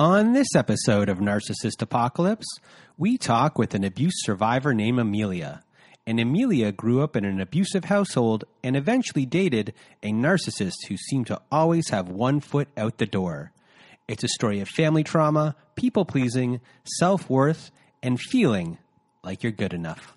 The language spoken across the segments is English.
On this episode of Narcissist Apocalypse, we talk with an abuse survivor named Amelia. And Amelia grew up in an abusive household and eventually dated a narcissist who seemed to always have one foot out the door. It's a story of family trauma, people pleasing, self worth, and feeling like you're good enough.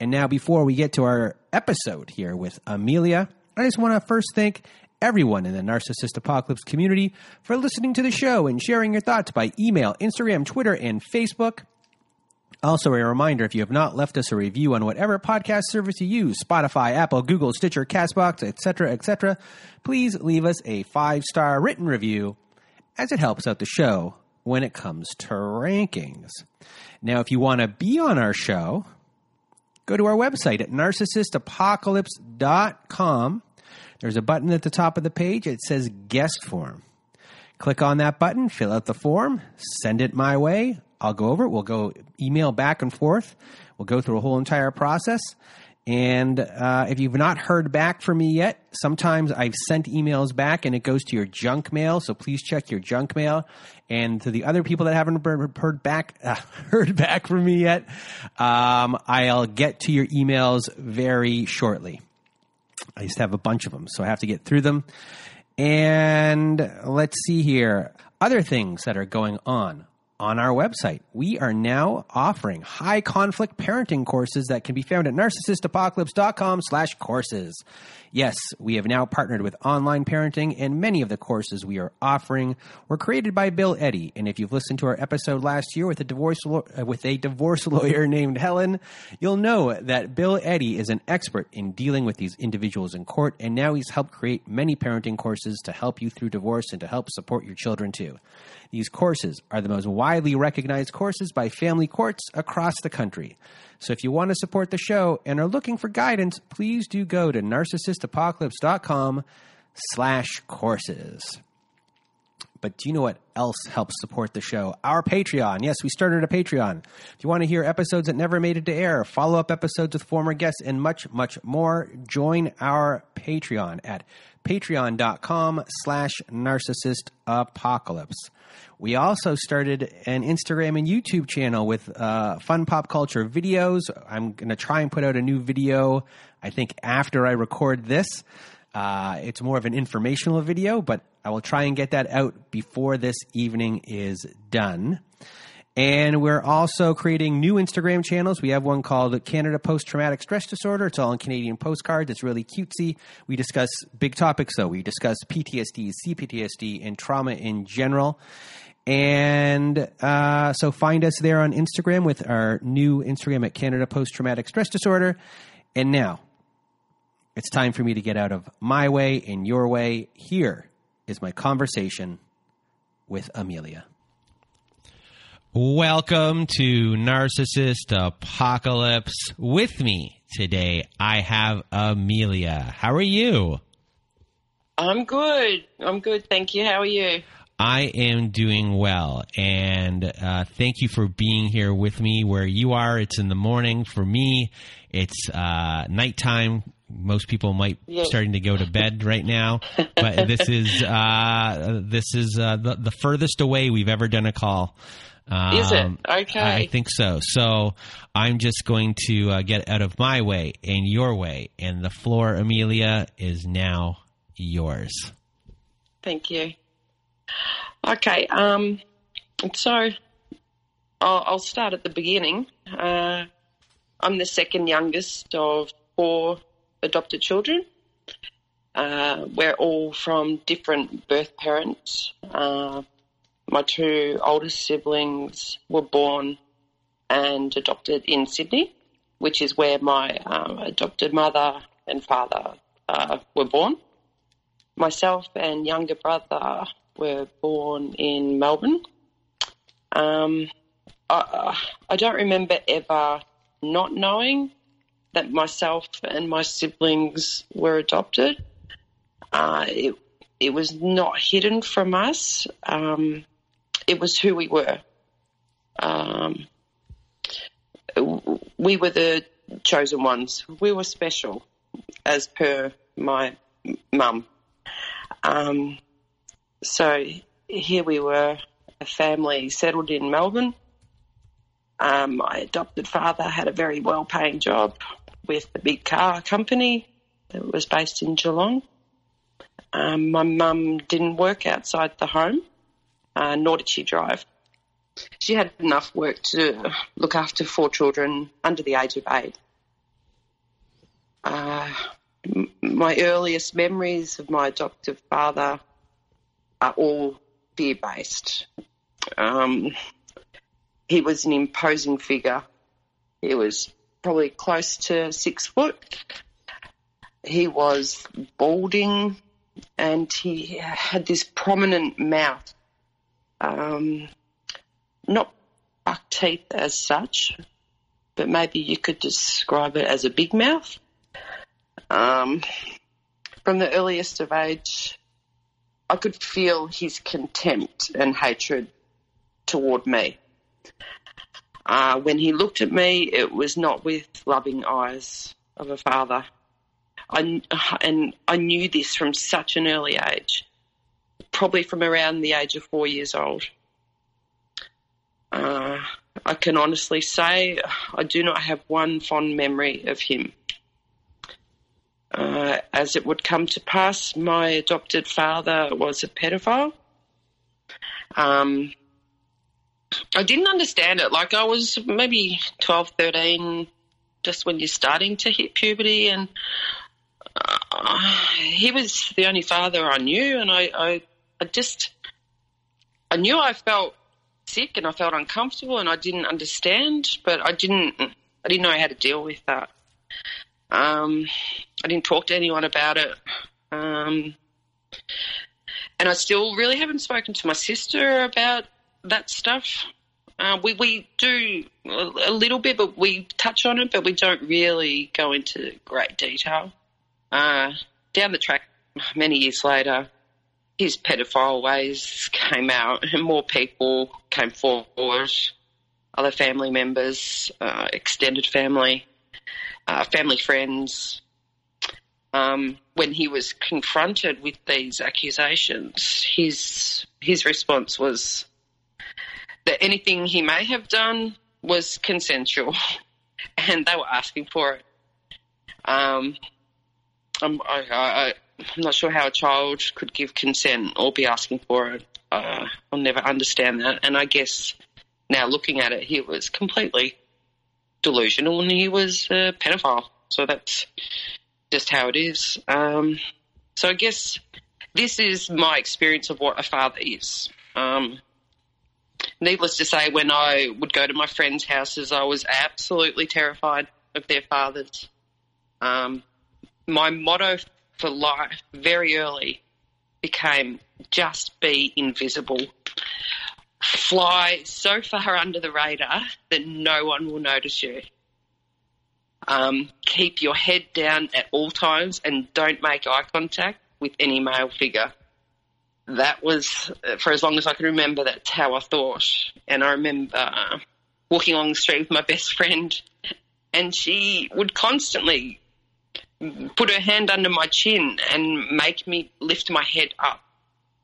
And now, before we get to our episode here with Amelia, I just want to first thank everyone in the Narcissist Apocalypse community for listening to the show and sharing your thoughts by email, Instagram, Twitter, and Facebook. Also, a reminder if you have not left us a review on whatever podcast service you use Spotify, Apple, Google, Stitcher, Castbox, etc., etc., please leave us a five star written review as it helps out the show when it comes to rankings. Now, if you want to be on our show, go to our website at narcissistapocalypse.com. There's a button at the top of the page. It says guest form. Click on that button, fill out the form, send it my way. I'll go over it. We'll go email back and forth. We'll go through a whole entire process. And uh, if you've not heard back from me yet, sometimes I've sent emails back and it goes to your junk mail. So please check your junk mail. And to the other people that haven't heard back uh, heard back from me yet, um, I'll get to your emails very shortly. I just have a bunch of them, so I have to get through them. And let's see here. Other things that are going on on our website. We are now offering high conflict parenting courses that can be found at narcissistapocalypse.com slash courses. Yes, we have now partnered with online parenting and many of the courses we are offering were created by Bill Eddy. And if you've listened to our episode last year with a divorce, with a divorce lawyer named Helen, you'll know that Bill Eddy is an expert in dealing with these individuals in court. And now he's helped create many parenting courses to help you through divorce and to help support your children too. These courses are the most widely recognized courses by family courts across the country. So if you want to support the show and are looking for guidance, please do go to narcissistapocalypse.com slash courses. But do you know what else helps support the show? Our Patreon. Yes, we started a Patreon. If you want to hear episodes that never made it to air, follow up episodes with former guests, and much, much more, join our Patreon at patreon.com slash narcissist apocalypse. We also started an Instagram and YouTube channel with uh, fun pop culture videos. I'm going to try and put out a new video, I think, after I record this. Uh, it's more of an informational video, but I will try and get that out before this evening is done. And we're also creating new Instagram channels. We have one called Canada Post Traumatic Stress Disorder. It's all in Canadian postcards. It's really cutesy. We discuss big topics, though. We discuss PTSD, CPTSD, and trauma in general. And uh, so find us there on Instagram with our new Instagram at Canada Post Traumatic Stress Disorder. And now it's time for me to get out of my way and your way. Here is my conversation with Amelia. Welcome to Narcissist Apocalypse. With me today, I have Amelia. How are you? I'm good. I'm good. Thank you. How are you? I am doing well, and uh, thank you for being here with me. Where you are, it's in the morning. For me, it's uh, nighttime. Most people might be starting to go to bed right now, but this is uh, this is uh, the, the furthest away we've ever done a call. Um, Is it um, okay? I think so. So I'm just going to uh, get out of my way and your way, and the floor, Amelia, is now yours. Thank you. Okay. Um. So I'll, I'll start at the beginning. Uh, I'm the second youngest of four adopted children. Uh, we're all from different birth parents. Uh, my two oldest siblings were born and adopted in Sydney, which is where my um, adopted mother and father uh, were born. Myself and younger brother were born in Melbourne. Um, I, I don't remember ever not knowing that myself and my siblings were adopted. Uh, it, it was not hidden from us. Um, it was who we were. Um, we were the chosen ones. We were special, as per my mum. Um, so here we were, a family settled in Melbourne. Um, my adopted father had a very well paying job with a big car company that was based in Geelong. Um, my mum didn't work outside the home, uh, nor did she drive. She had enough work to look after four children under the age of eight. Uh, my earliest memories of my adoptive father are all fear based. Um, he was an imposing figure. He was probably close to six foot. He was balding and he had this prominent mouth. Um, not buck teeth as such, but maybe you could describe it as a big mouth. Um, from the earliest of age, I could feel his contempt and hatred toward me. Uh, when he looked at me, it was not with loving eyes of a father. I, and I knew this from such an early age, probably from around the age of four years old. Uh, I can honestly say I do not have one fond memory of him. Uh, as it would come to pass, my adopted father was a pedophile. Um, I didn't understand it. Like I was maybe 12, 13, just when you're starting to hit puberty, and uh, he was the only father I knew, and I, I, I just, I knew I felt sick and I felt uncomfortable and I didn't understand, but I didn't, I didn't know how to deal with that. Um, I didn't talk to anyone about it. Um, and I still really haven't spoken to my sister about that stuff. Uh, we we do a little bit, but we touch on it, but we don't really go into great detail. Uh, down the track, many years later, his pedophile ways came out, and more people came forward. Other family members, uh, extended family, uh, family friends. Um, when he was confronted with these accusations, his his response was that anything he may have done was consensual, and they were asking for it. Um, I, I, I'm not sure how a child could give consent or be asking for it. Uh, I'll never understand that. And I guess now looking at it, he was completely delusional and he was a pedophile. So that's just how it is. Um, so I guess this is my experience of what a father is. Um, needless to say, when I would go to my friends' houses, I was absolutely terrified of their fathers. Um, my motto for life very early became just be invisible. Fly so far under the radar that no one will notice you. Um, keep your head down at all times and don't make eye contact with any male figure. That was, for as long as I can remember, that's how I thought. And I remember uh, walking along the street with my best friend, and she would constantly put her hand under my chin and make me lift my head up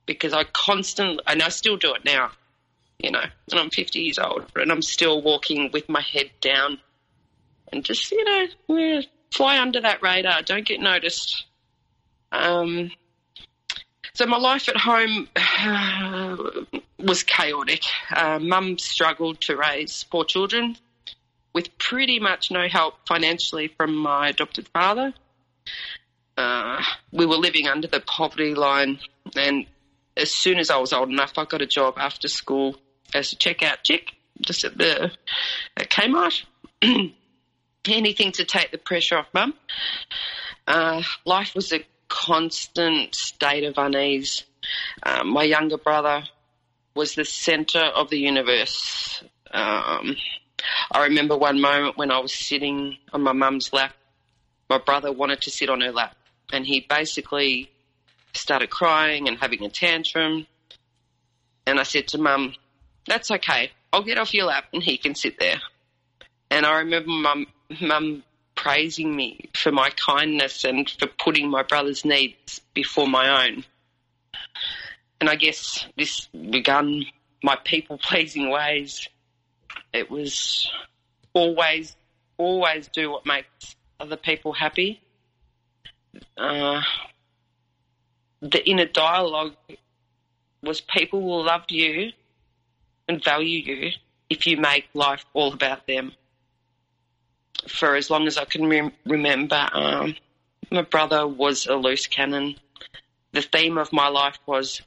because I constantly, and I still do it now, you know, and I'm 50 years old and I'm still walking with my head down and just, you know, fly under that radar, don't get noticed. Um, so my life at home uh, was chaotic. Uh, Mum struggled to raise four children. with pretty much no help financially from my adopted father. Uh, we were living under the poverty line, and as soon as I was old enough, I got a job after school as a checkout chick, just at the at Kmart. Anything to take the pressure off mum. Uh, life was a constant state of unease. Um, my younger brother was the centre of the universe. Um, I remember one moment when I was sitting on my mum's lap. My brother wanted to sit on her lap, and he basically started crying and having a tantrum. And I said to mum, That's okay. I'll get off your lap and he can sit there. And I remember mum, mum praising me for my kindness and for putting my brother's needs before my own. And I guess this began my people pleasing ways. It was always, always do what makes other people happy. Uh, the inner dialogue was people will love you and value you if you make life all about them. For as long as I can rem- remember, um, my brother was a loose cannon. The theme of my life was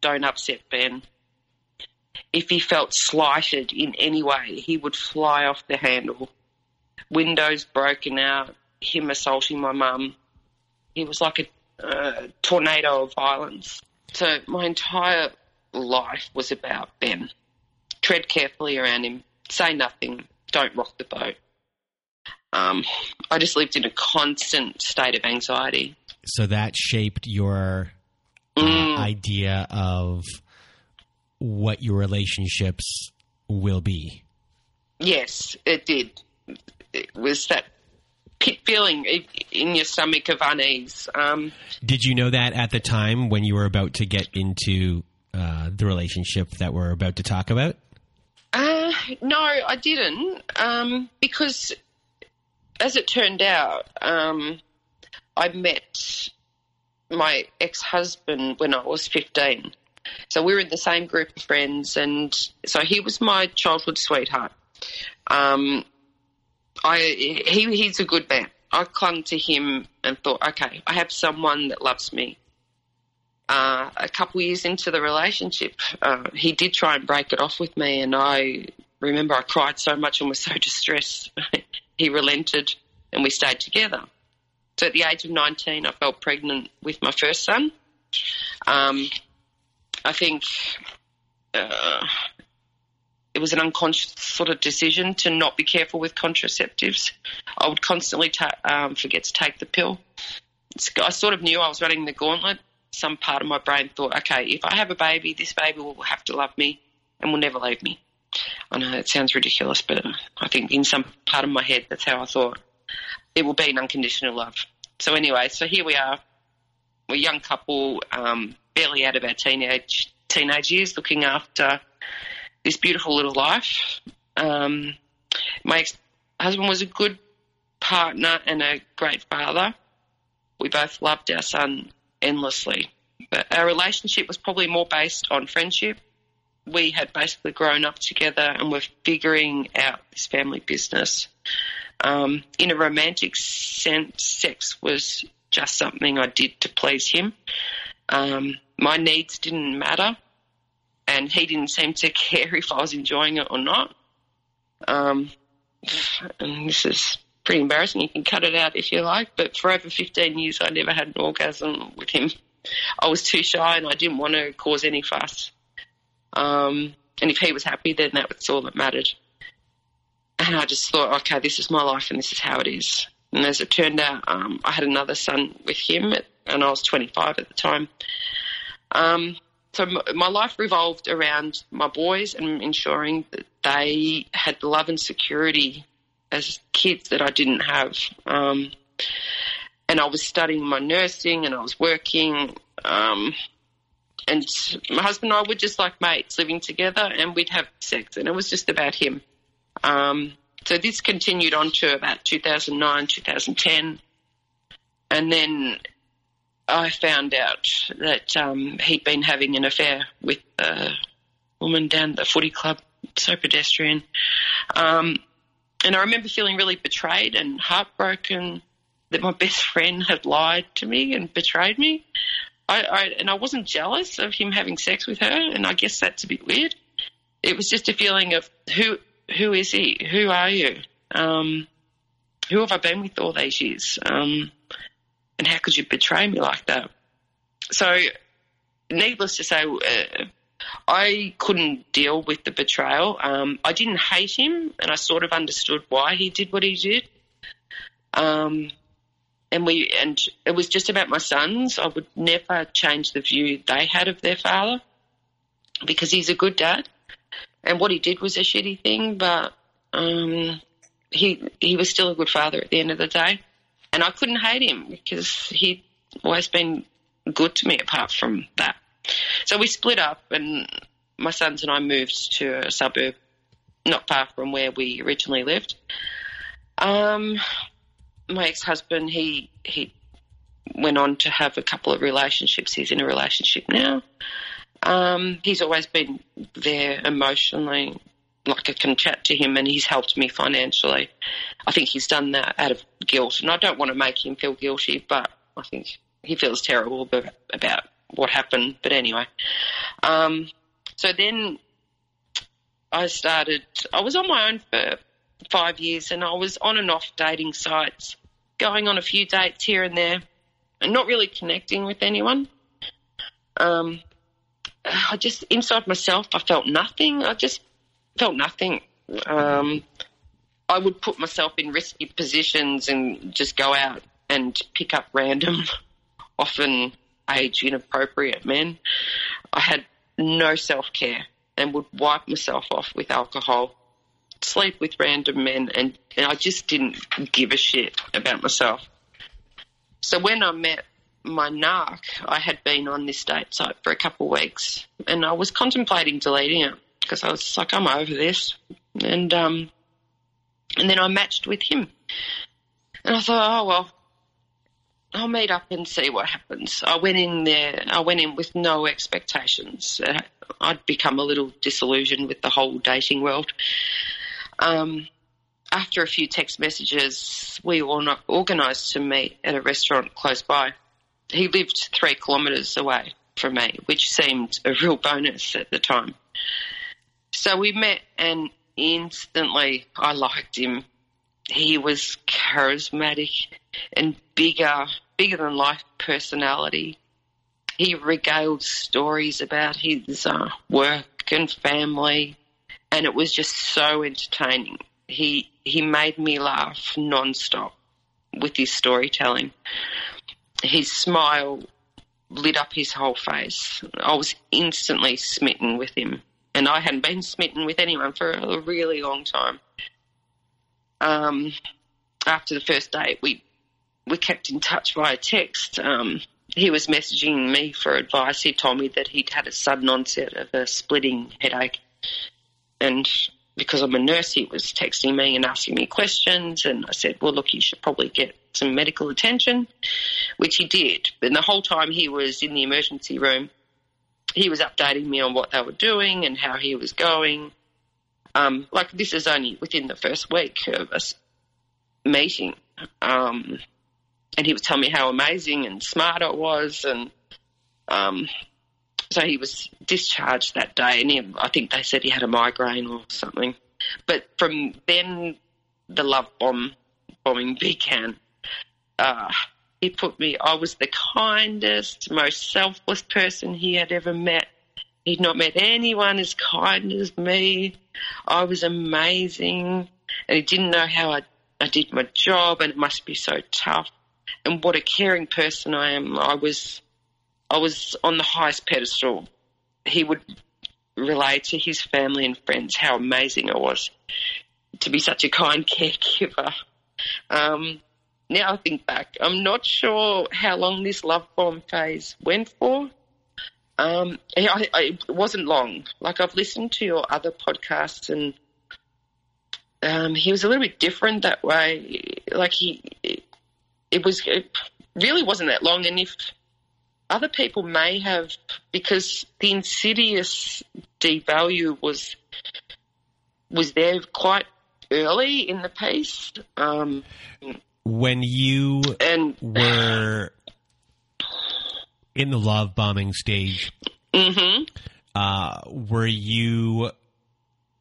don't upset Ben. If he felt slighted in any way, he would fly off the handle. Windows broken out, him assaulting my mum. He was like a uh, tornado of violence. So my entire life was about Ben. Tread carefully around him, say nothing, don't rock the boat. Um, I just lived in a constant state of anxiety. So that shaped your uh, mm. idea of what your relationships will be. Yes, it did. It was that pit feeling in your stomach of unease. Um, Did you know that at the time when you were about to get into uh, the relationship that we're about to talk about? Uh, no, I didn't. Um, because as it turned out, um, I met my ex husband when I was 15. So we were in the same group of friends, and so he was my childhood sweetheart. Um, I he he's a good man. I clung to him and thought, okay, I have someone that loves me. Uh, a couple years into the relationship, uh, he did try and break it off with me, and I remember I cried so much and was so distressed. he relented, and we stayed together. So at the age of 19, I fell pregnant with my first son. Um, I think uh, it was an unconscious sort of decision to not be careful with contraceptives. I would constantly ta- um, forget to take the pill. I sort of knew I was running the gauntlet. Some part of my brain thought, okay, if I have a baby, this baby will have to love me and will never leave me. I know it sounds ridiculous, but I think in some part of my head, that's how I thought. It will be an unconditional love. So anyway, so here we are. We're a young couple, um, barely out of our teenage teenage years, looking after this beautiful little life. Um, my ex husband was a good partner and a great father. We both loved our son endlessly. But our relationship was probably more based on friendship. We had basically grown up together and were figuring out this family business. Um, in a romantic sense, sex was just something I did to please him. Um, my needs didn't matter and he didn't seem to care if I was enjoying it or not. Um, and this is pretty embarrassing. You can cut it out if you like, but for over 15 years, I never had an orgasm with him. I was too shy and I didn't want to cause any fuss. Um, and if he was happy, then that was all that mattered. And I just thought, okay, this is my life and this is how it is. And as it turned out, um, I had another son with him, and I was 25 at the time. Um, so my life revolved around my boys and ensuring that they had love and security as kids that I didn't have. Um, and I was studying my nursing and I was working. Um, and my husband and I were just like mates living together and we'd have sex and it was just about him. Um, so this continued on to about 2009, 2010. And then I found out that um, he'd been having an affair with a woman down at the footy club. So pedestrian. Um, and I remember feeling really betrayed and heartbroken that my best friend had lied to me and betrayed me. I, I and I wasn't jealous of him having sex with her, and I guess that's a bit weird. It was just a feeling of who who is he? Who are you? Um, who have I been with all these years? Um, and how could you betray me like that? So, needless to say, uh, I couldn't deal with the betrayal. Um, I didn't hate him, and I sort of understood why he did what he did. Um, and we and it was just about my sons. I would never change the view they had of their father because he's a good dad, and what he did was a shitty thing, but um, he he was still a good father at the end of the day, and I couldn't hate him because he'd always been good to me. Apart from that, so we split up, and my sons and I moved to a suburb not far from where we originally lived. Um, my ex-husband, he he went on to have a couple of relationships. He's in a relationship now. Um, he's always been there emotionally, like I can chat to him, and he's helped me financially. I think he's done that out of guilt, and I don't want to make him feel guilty, but I think he feels terrible about what happened. But anyway, um, so then I started. I was on my own for five years, and I was on and off dating sites going on a few dates here and there and not really connecting with anyone. Um, I just, inside myself, I felt nothing. I just felt nothing. Um, I would put myself in risky positions and just go out and pick up random, often age inappropriate men. I had no self care and would wipe myself off with alcohol sleep with random men, and, and I just didn't give a shit about myself. So when I met my narc, I had been on this date site for a couple of weeks, and I was contemplating deleting it because I was like, I'm over this, and um, and then I matched with him, and I thought, oh well, I'll meet up and see what happens. I went in there. I went in with no expectations. I'd become a little disillusioned with the whole dating world. Um, after a few text messages, we all organised to meet at a restaurant close by. He lived three kilometres away from me, which seemed a real bonus at the time. So we met, and instantly I liked him. He was charismatic and bigger, bigger than life personality. He regaled stories about his uh, work and family, and it was just so entertaining. He he made me laugh non-stop with his storytelling. His smile lit up his whole face. I was instantly smitten with him, and I hadn't been smitten with anyone for a really long time. Um, after the first date, we we kept in touch via text. Um, he was messaging me for advice. He told me that he'd had a sudden onset of a splitting headache and because I'm a nurse, he was texting me and asking me questions. And I said, well, look, you should probably get some medical attention, which he did. And the whole time he was in the emergency room, he was updating me on what they were doing and how he was going. Um, like this is only within the first week of us meeting. Um, and he was telling me how amazing and smart I was and um, so he was discharged that day, and he, I think they said he had a migraine or something. But from then, the love bomb bombing began. Uh, he put me. I was the kindest, most selfless person he had ever met. He'd not met anyone as kind as me. I was amazing, and he didn't know how I, I did my job, and it must be so tough. And what a caring person I am. I was I was on the highest pedestal. He would relay to his family and friends how amazing I was to be such a kind caregiver. Um, now I think back, I'm not sure how long this love bomb phase went for. Um, I, I, it wasn't long. Like I've listened to your other podcasts, and um, he was a little bit different that way. Like he, it, it was, it really wasn't that long. And if other people may have, because the insidious devalue was was there quite early in the piece. Um, When you and were in the love bombing stage, hmm uh, were you?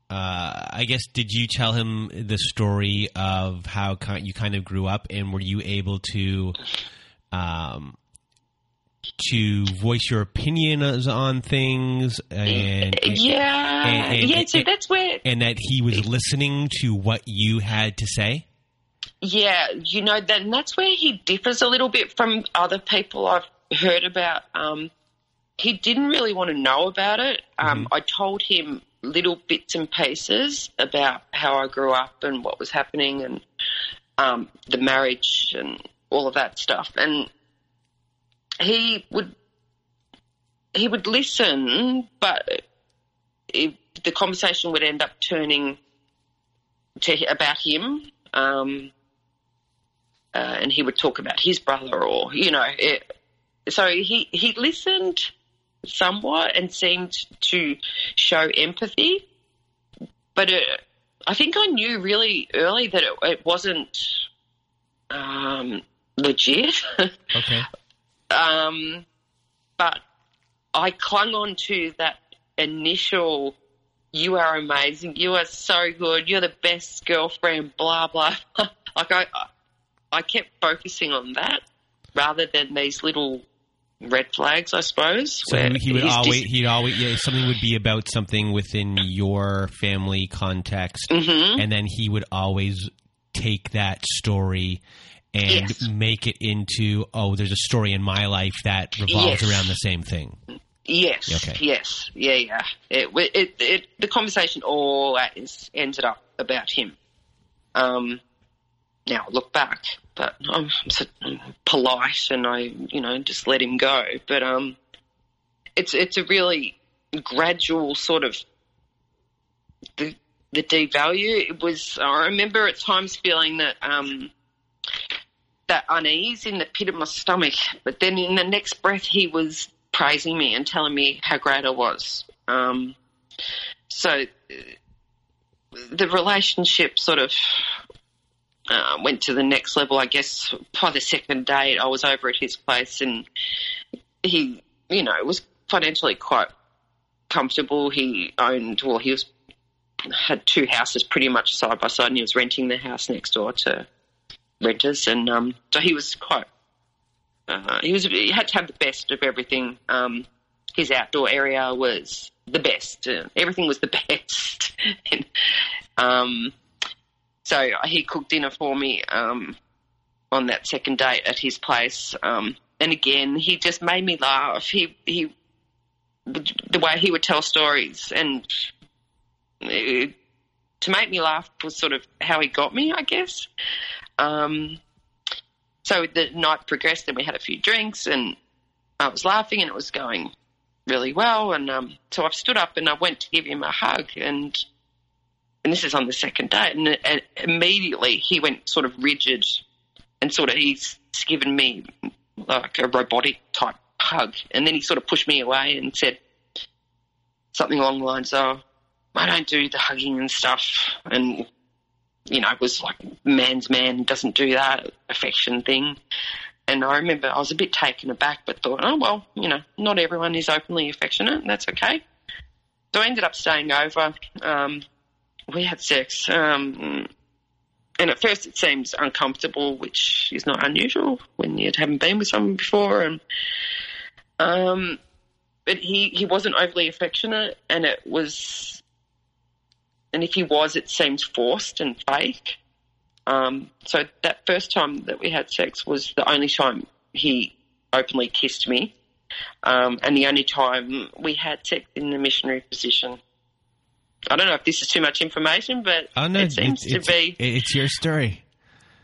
Uh, I guess did you tell him the story of how you kind of grew up, and were you able to, um, to voice your opinions on things, and yeah, and- and- yeah. So and- that's where, and that he was listening to what you had to say? Yeah, you know, then that's where he differs a little bit from other people I've heard about. Um, he didn't really want to know about it. Um, I told him little bits and pieces about how I grew up and what was happening and um, the marriage and all of that stuff. And he would he would listen, but it, the conversation would end up turning to about him. Um, uh, and he would talk about his brother, or you know, it, so he he listened somewhat and seemed to show empathy, but it, I think I knew really early that it, it wasn't um, legit. Okay. um, but I clung on to that initial. You are amazing. You are so good. You're the best girlfriend. Blah blah. like I, I kept focusing on that rather than these little red flags, I suppose. So he would always dis- he'd always yeah, something would be about something within your family context, Mhm. and then he would always take that story and Yes. make it into oh, there's a story in my life that revolves Yes. around the same thing. Yes, Okay. yes, yeah, yeah. It, it, it, the conversation always ended up about him. Um, now look back, but I'm, so polite and I, you know, just let him go. But um, it's it's a really gradual sort of the the devalue. It was. I remember at times feeling that um, that unease in the pit of my stomach, but then in the next breath he was praising me and telling me how great I was. Um, so the relationship sort of uh, went to the next level. I guess by the second date, I was over at his place, and he, you know, was financially quite comfortable. He owned, well, he was had two houses pretty much side by side, and he was renting the house next door to renters, and um, so he was quite. Uh, he was he had to have the best of everything. Um, his outdoor area was the best. Uh, everything was the best. and, um, so he cooked dinner for me um, on that second date at his place. Um, and again, he just made me laugh. He he, the way he would tell stories and it, to make me laugh was sort of how he got me, I guess. Um, so the night progressed, and we had a few drinks, and I was laughing, and it was going really well. And um, so I stood up and I went to give him a hug, and and this is on the second date, and, and immediately he went sort of rigid, and sort of he's given me like a robotic type hug, and then he sort of pushed me away and said something along the lines of, "I don't do the hugging and stuff," and you know, it was like man's man doesn't do that affection thing. And I remember I was a bit taken aback, but thought, oh, well, you know, not everyone is openly affectionate, and that's okay. So I ended up staying over. Um, we had sex. Um, and at first it seems uncomfortable, which is not unusual when you haven't been with someone before. And um, but he, he wasn't overly affectionate, and it was, and if he was, it seemed forced and fake. Um, so that first time that we had sex was the only time he openly kissed me, um, and the only time we had sex in the missionary position. I don't know if this is too much information, but Oh no, it seems to be. it's your story.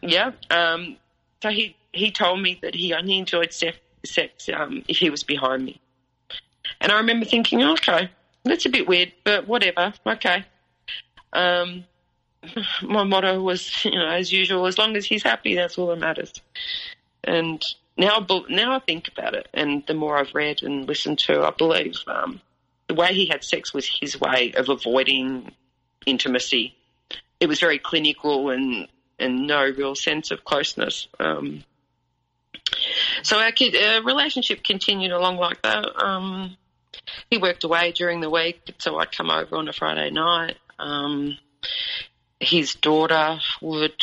Yeah. Um, so he, he told me that he only enjoyed sex, sex um, if he was behind me. And I remember thinking, okay, that's a bit weird, but whatever. Okay. Um, my motto was, you know, as usual, as long as he's happy, that's all that matters. And now, I now I think about it, and the more I've read and listened to, I believe um, the way he had sex was his way of avoiding intimacy it was very clinical and and no real sense of closeness. Um, so our kid, uh, relationship continued along like that. Um, he worked away during the week, so I'd come over on a Friday night. Um, his daughter would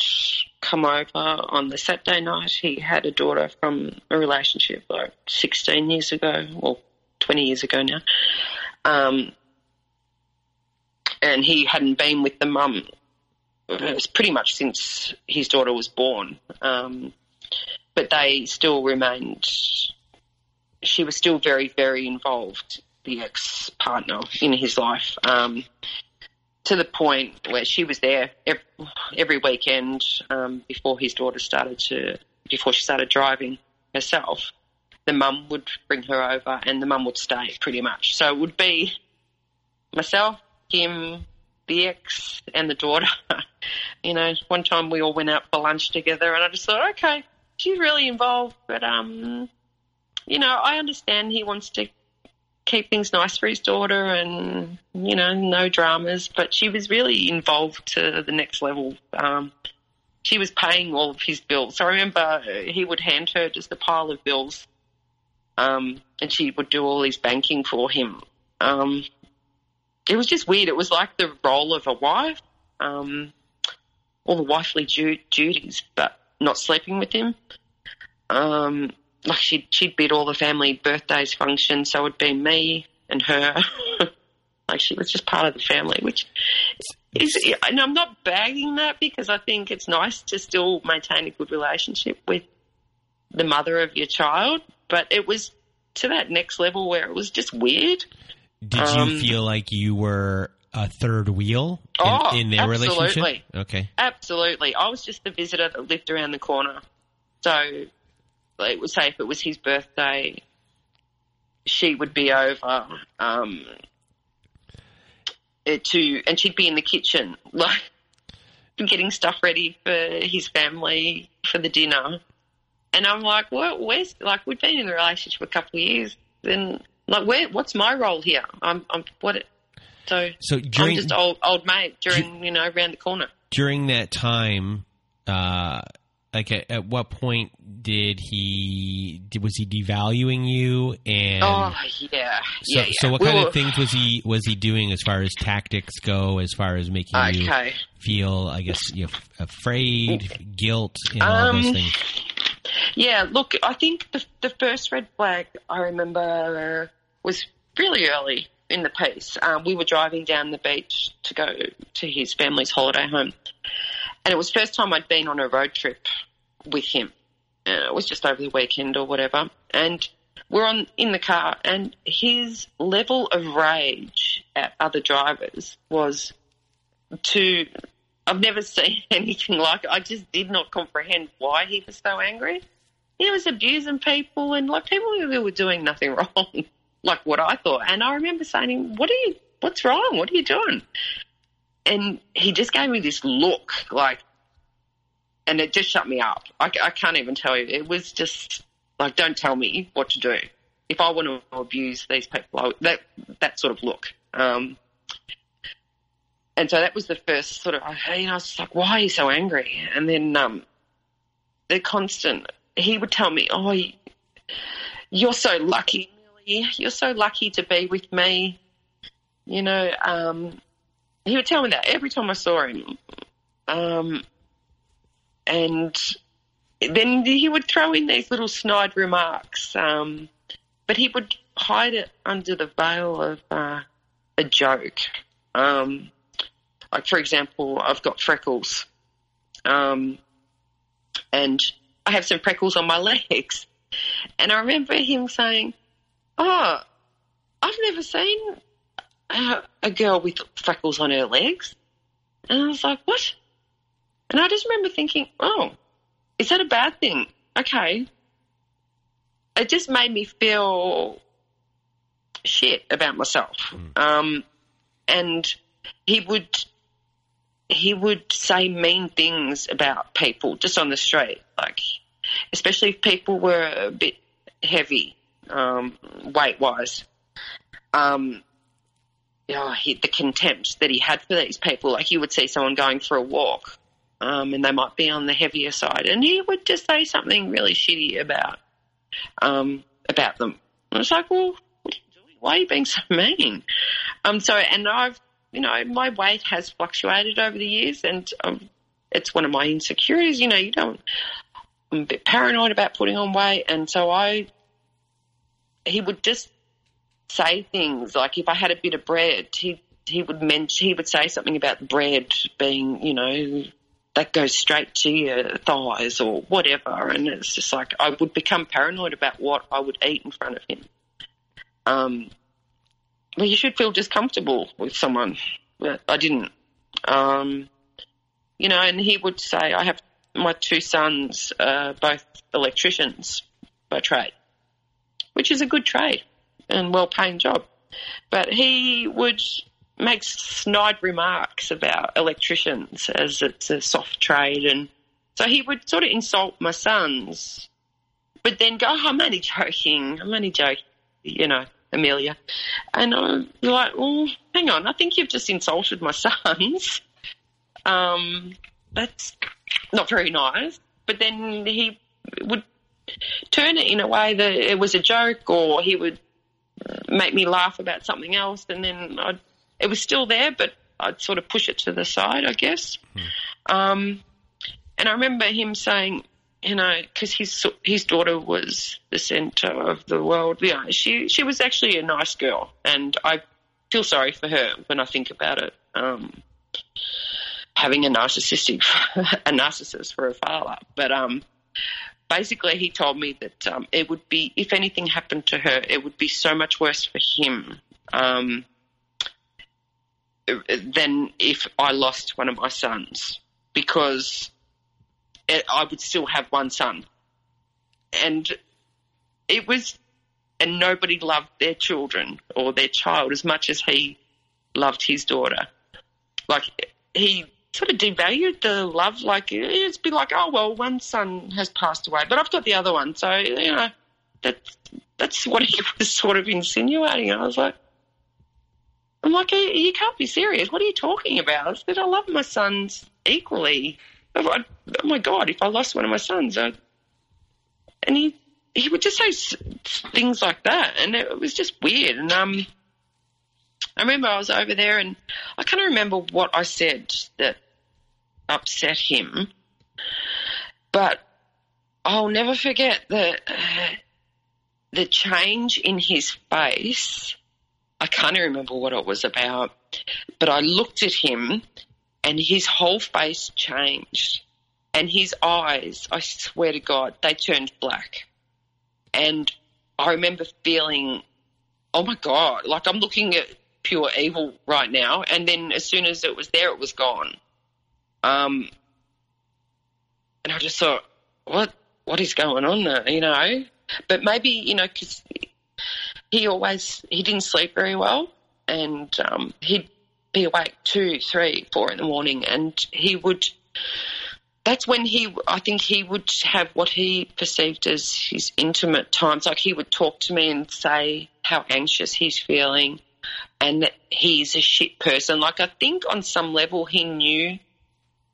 come over on the Saturday night. He had a daughter from a relationship like 16 years ago, or 20 years ago now. Um, and he hadn't been with the mum it was pretty much since his daughter was born. Um, but they still remained, she was still very, very involved, the ex partner in his life, um, to the point where she was there every, every weekend um, before his daughter started to, before she started driving herself. The mum would bring her over and the mum would stay pretty much. So it would be myself, him, the ex, and the daughter. you know, one time we all went out for lunch together and I just thought, okay, she's really involved, but um, you know, I understand he wants to keep things nice for his daughter and you know, no dramas. But she was really involved to the next level. Um, she was paying all of his bills. I remember he would hand her just a pile of bills, um, and she would do all his banking for him. Um, it was just weird. It was like the role of a wife, um, all the wifely du- duties, but not sleeping with him. Um, like she'd she'd bid all the family birthdays, functions, so it'd be me and her. like she was just part of the family, which is, and I'm not bagging that because I think it's nice to still maintain a good relationship with the mother of your child, but it was to that next level where it was just weird. Did um, you feel like you were a third wheel in, oh, in their absolutely. relationship? Okay. Absolutely. I was just the visitor that lived around the corner. So it would say if it was his birthday, she would be over um, to, and she'd be in the kitchen, like getting stuff ready for his family for the dinner. And I'm like, well, where's like we've been in the relationship for a couple of years, then like where? What's my role here? I'm, I'm what? So, so during, I'm just old old mate during you know around the corner. During that time, uh, like at, at, what point did he did, was he devaluing you? And oh yeah, so, yeah, yeah. so what we kind were, of things was he was he doing as far as tactics go? As far as making okay. you feel, I guess, you know, afraid, guilt, and all Um, those things. Yeah, look, I think the, the first red flag I remember was really early in the piece. Um, we were driving down the beach to go to his family's holiday home, and it was first time I'd been on a road trip with him. Uh, it was just over the weekend or whatever, and we're on in the car, and his level of rage at other drivers was to. I've never seen anything like it. I just did not comprehend why he was so angry. He was abusing people and like people who were doing nothing wrong, like what I thought. And I remember saying "What are you? What's wrong? What are you doing?" And he just gave me this look, like, and it just shut me up. I, I can't even tell you. It was just like, "Don't tell me what to do. If I want to abuse these people, I, that that sort of look." Um, and so that was the first sort of, you know, I was like, why are you so angry? And then um, the constant, he would tell me, oh, you're so lucky. You're so lucky to be with me. You know, um, he would tell me that every time I saw him. Um, and then he would throw in these little snide remarks, um, but he would hide it under the veil of uh, a joke. Um, like, for example, I've got freckles. Um, and I have some freckles on my legs. And I remember him saying, Oh, I've never seen a, a girl with freckles on her legs. And I was like, What? And I just remember thinking, Oh, is that a bad thing? Okay. It just made me feel shit about myself. Um, and he would he would say mean things about people just on the street, like especially if people were a bit heavy um, weight wise. Um, oh, he, the contempt that he had for these people. Like you would see someone going for a walk, um, and they might be on the heavier side, and he would just say something really shitty about um, about them. And it's like, well, what are you doing? Why are you being so mean? Um, so, and I've, you know, my weight has fluctuated over the years, and um, it's one of my insecurities. You know, you don't. I'm a bit paranoid about putting on weight, and so I. He would just say things like if I had a bit of bread, he he would mention he would say something about the bread being, you know, that goes straight to your thighs or whatever, and it's just like I would become paranoid about what I would eat in front of him. Um, well, you should feel discomfortable with someone. I didn't. Um, you know, and he would say, I have my two sons, uh, both electricians by trade, which is a good trade and well paying job. But he would make snide remarks about electricians as it's a soft trade. And so he would sort of insult my sons, but then go, oh, I'm only joking. I'm only joking, you know, Amelia. And I'm like, well, hang on. I think you've just insulted my sons. Um, that's not very nice. But then he would turn it in a way that it was a joke or he would make me laugh about something else, and then I'd, it was still there, but I'd sort of push it to the side, I guess. Hmm. Um, and I remember him saying, you know, because his his daughter was the centre of the world. Yeah, she she was actually a nice girl, and I feel sorry for her when I think about it. Um, having a narcissistic a narcissist for a father, but um, basically he told me that um, it would be if anything happened to her, it would be so much worse for him um, than if I lost one of my sons because Eh, I would still have one son, and it was, and nobody loved their children or their child as much as he loved his daughter. Like he sort of devalued the love. Like it's been like, oh well, one son has passed away, but I've got the other one, so you know that's that's what he was sort of insinuating. I was like, I'm like, you can't be serious. What are you talking about? I said, I love my sons equally. Oh my god, if I lost one of my sons, I, and he he would just say things like that, and it was just weird. And um, I remember I was over there and I can't remember what I said that upset him, but I'll never forget the the change in his face. I can't remember what it was about, but I looked at him and his whole face changed. And his eyes, I swear to God, they turned black. And I remember feeling, oh my God, like I'm looking at pure evil right now. And then as soon as it was there, it was gone. Um, and I just thought, what, what is going on there, you know? But maybe, you know, because he always, he didn't sleep very well and um, he'd be awake two, three, four in the morning and he would, that's when he, I think he would have what he perceived as his intimate times. Like he would talk to me and say how anxious he's feeling and that he's a shit person. Like, I think on some level he knew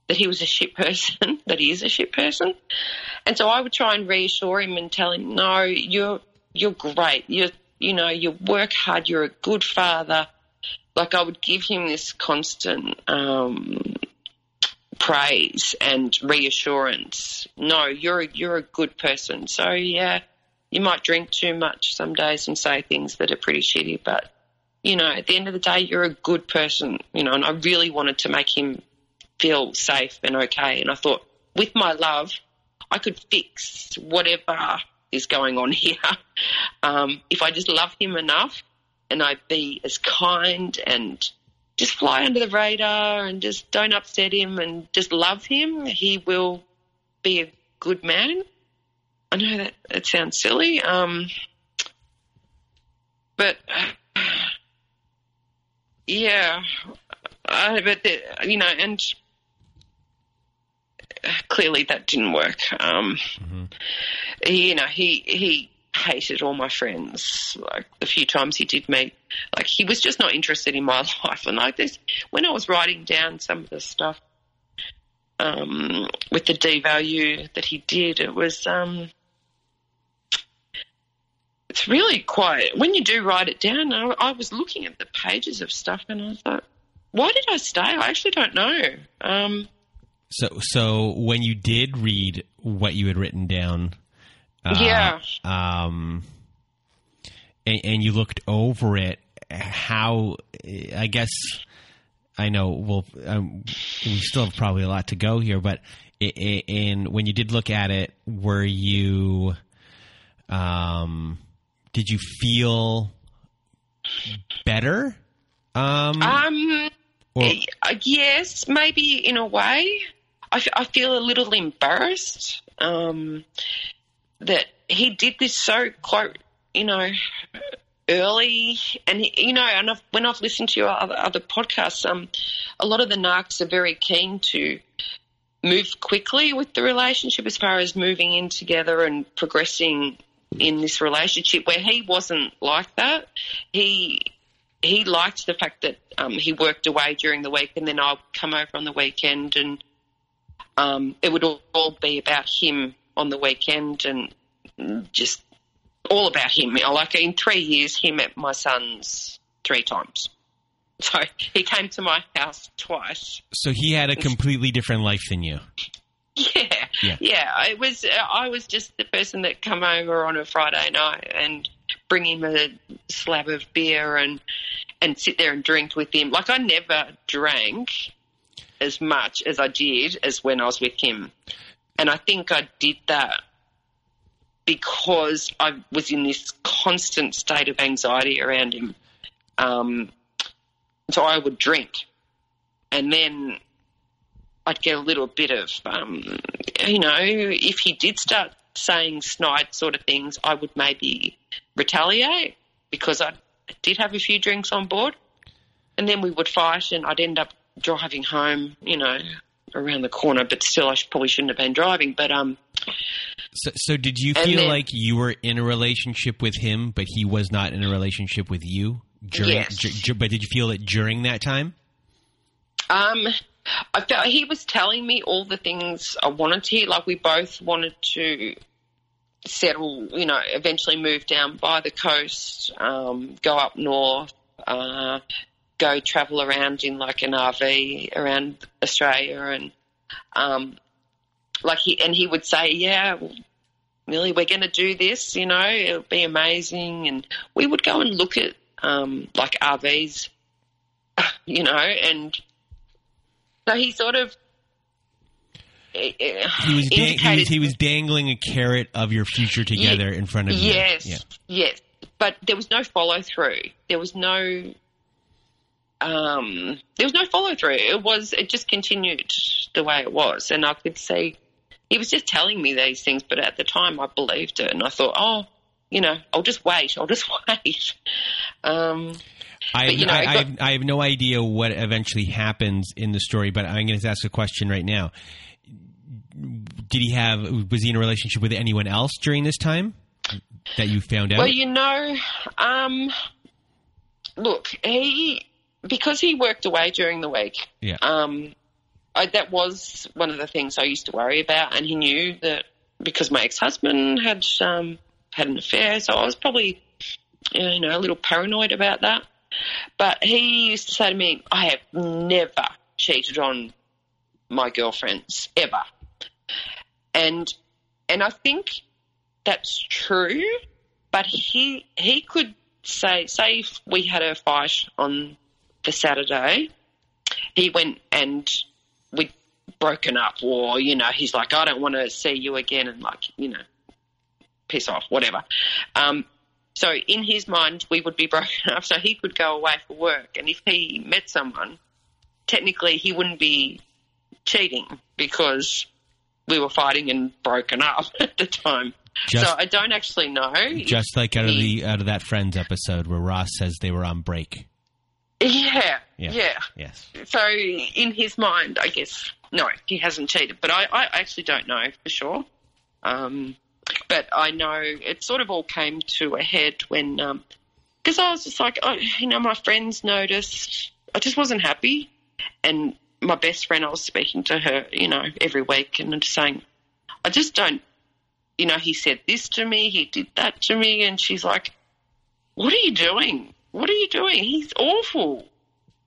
that he was a shit person, that he is a shit person. And so I would try and reassure him and tell him, no, you're, you're great. You're, you know, you work hard. You're a good father. Like, I would give him this constant, um, praise and reassurance. No, you're a, you're a good person. So yeah, you might drink too much some days and say things that are pretty shitty, but you know, at the end of the day, you're a good person, you know, and I really wanted to make him feel safe and okay. And I thought, with my love, I could fix whatever is going on here. Um, if I just love him enough and I'd be as kind and just fly under the radar and just don't upset him and just love him, he will be a good man. I know that it sounds silly, um, but yeah, uh, but the, you know, and clearly that didn't work. Um, mm-hmm. he, you know, he he hated all my friends. Like the few times he did meet, like he was just not interested in my life. And like this, when I was writing down some of the stuff um, with the devalue that he did, it was um, it's really quite. When you do write it down, I, I was looking at the pages of stuff, and I thought, why did I stay? I actually don't know. Um, So, so when you did read what you had written down, uh, Yeah. um, and, and you looked over it, how I guess I know. Well, um, we still have probably a lot to go here, but i i and when you did look at it, were you, um, did you feel better? Um, um, or Uh, yes, maybe in a way. I, f- I feel a little embarrassed um, that he did this so quite, you know, early. And you know, and I've, when I've listened to your other, other podcasts, um, a lot of the narcs are very keen to move quickly with the relationship as far as moving in together and progressing in this relationship. Where he wasn't like that. He he liked the fact that um, he worked away during the week and then I'd come over on the weekend and um, it would all be about him on the weekend and just all about him. Like in three years, he met my sons three times. So he came to my house twice. so he had a completely different life than you. Yeah, Yeah. yeah. It was. I was just the person that come over on a Friday night and bring him a slab of beer and and sit there and drink with him. Like I never drank as much as I did as when I was with him, and I think I did that because I was in this constant state of anxiety around him. Um, so I would drink, and then I'd get a little bit of, um, you know, if he did start saying snide sort of things, I would maybe retaliate because I did have a few drinks on board. And then we would fight, and I'd end up driving home, you know, around the corner. But still, I sh- probably shouldn't have been driving. But um, So, so did you feel then- like you were in a relationship with him, but he was not in a relationship with you? During, Yes. dur- but did you feel it during that time? Um, I felt he was telling me all the things I wanted to. Like we both wanted to settle, you know, eventually move down by the coast, um, go up north, uh, go travel around in like an RV around Australia, and um, like he and he would say, "Yeah, Millie, we're going to do this. You know, it'll be amazing." And we would go and look at um, like RVs, you know, and so he sort of. eh, He was, dang- he, was, he was dangling a carrot of your future together in front of you. Yes, Yeah. yes, but there was no follow through. There was no, um, there was no follow through. It was it just continued the way it was, and I could see he was just telling me these things. But at the time, I believed it, and I thought, oh, you know, I'll just wait. I'll just wait. Um, I, But, you know, I, I I, have, I have no idea what eventually happens in the story, but I'm going to ask a question right now. Did he have? Was he in a relationship with anyone else during this time that you found out? Well, you know, um, look, he because he worked away during the week. yeah. Um, I, that was one of the things I used to worry about, and he knew that because my ex-husband had um, had an affair, so I was probably, you know, a little paranoid about that. But he used to say to me, "I have never cheated on my girlfriends ever," and and I think that's true. But he he could say say if we had a fight on the Saturday, he went and we'd broken up, or you know, he's like, I don't want to see you again, and like, you know, piss off, whatever. Um, so in his mind, we would be broken up, so he could go away for work, and if he met someone, technically he wouldn't be cheating because we were fighting and broken up at the time. Just- so I don't actually know. Just like out of he- the out of that Friends episode where Ross says they were on break. Yeah, Yeah. yeah. Yes. So in his mind, I guess no, he hasn't cheated. But I, I actually don't know for sure. Um, but I know it sort of all came to a head when, because I was just like, oh, you know, my friends noticed. I just wasn't happy, and my best friend, I was speaking to her, you know, every week, and I'm just saying, I just don't, you know, he said this to me, he did that to me, and she's like, what are you doing? What are you doing? He's awful.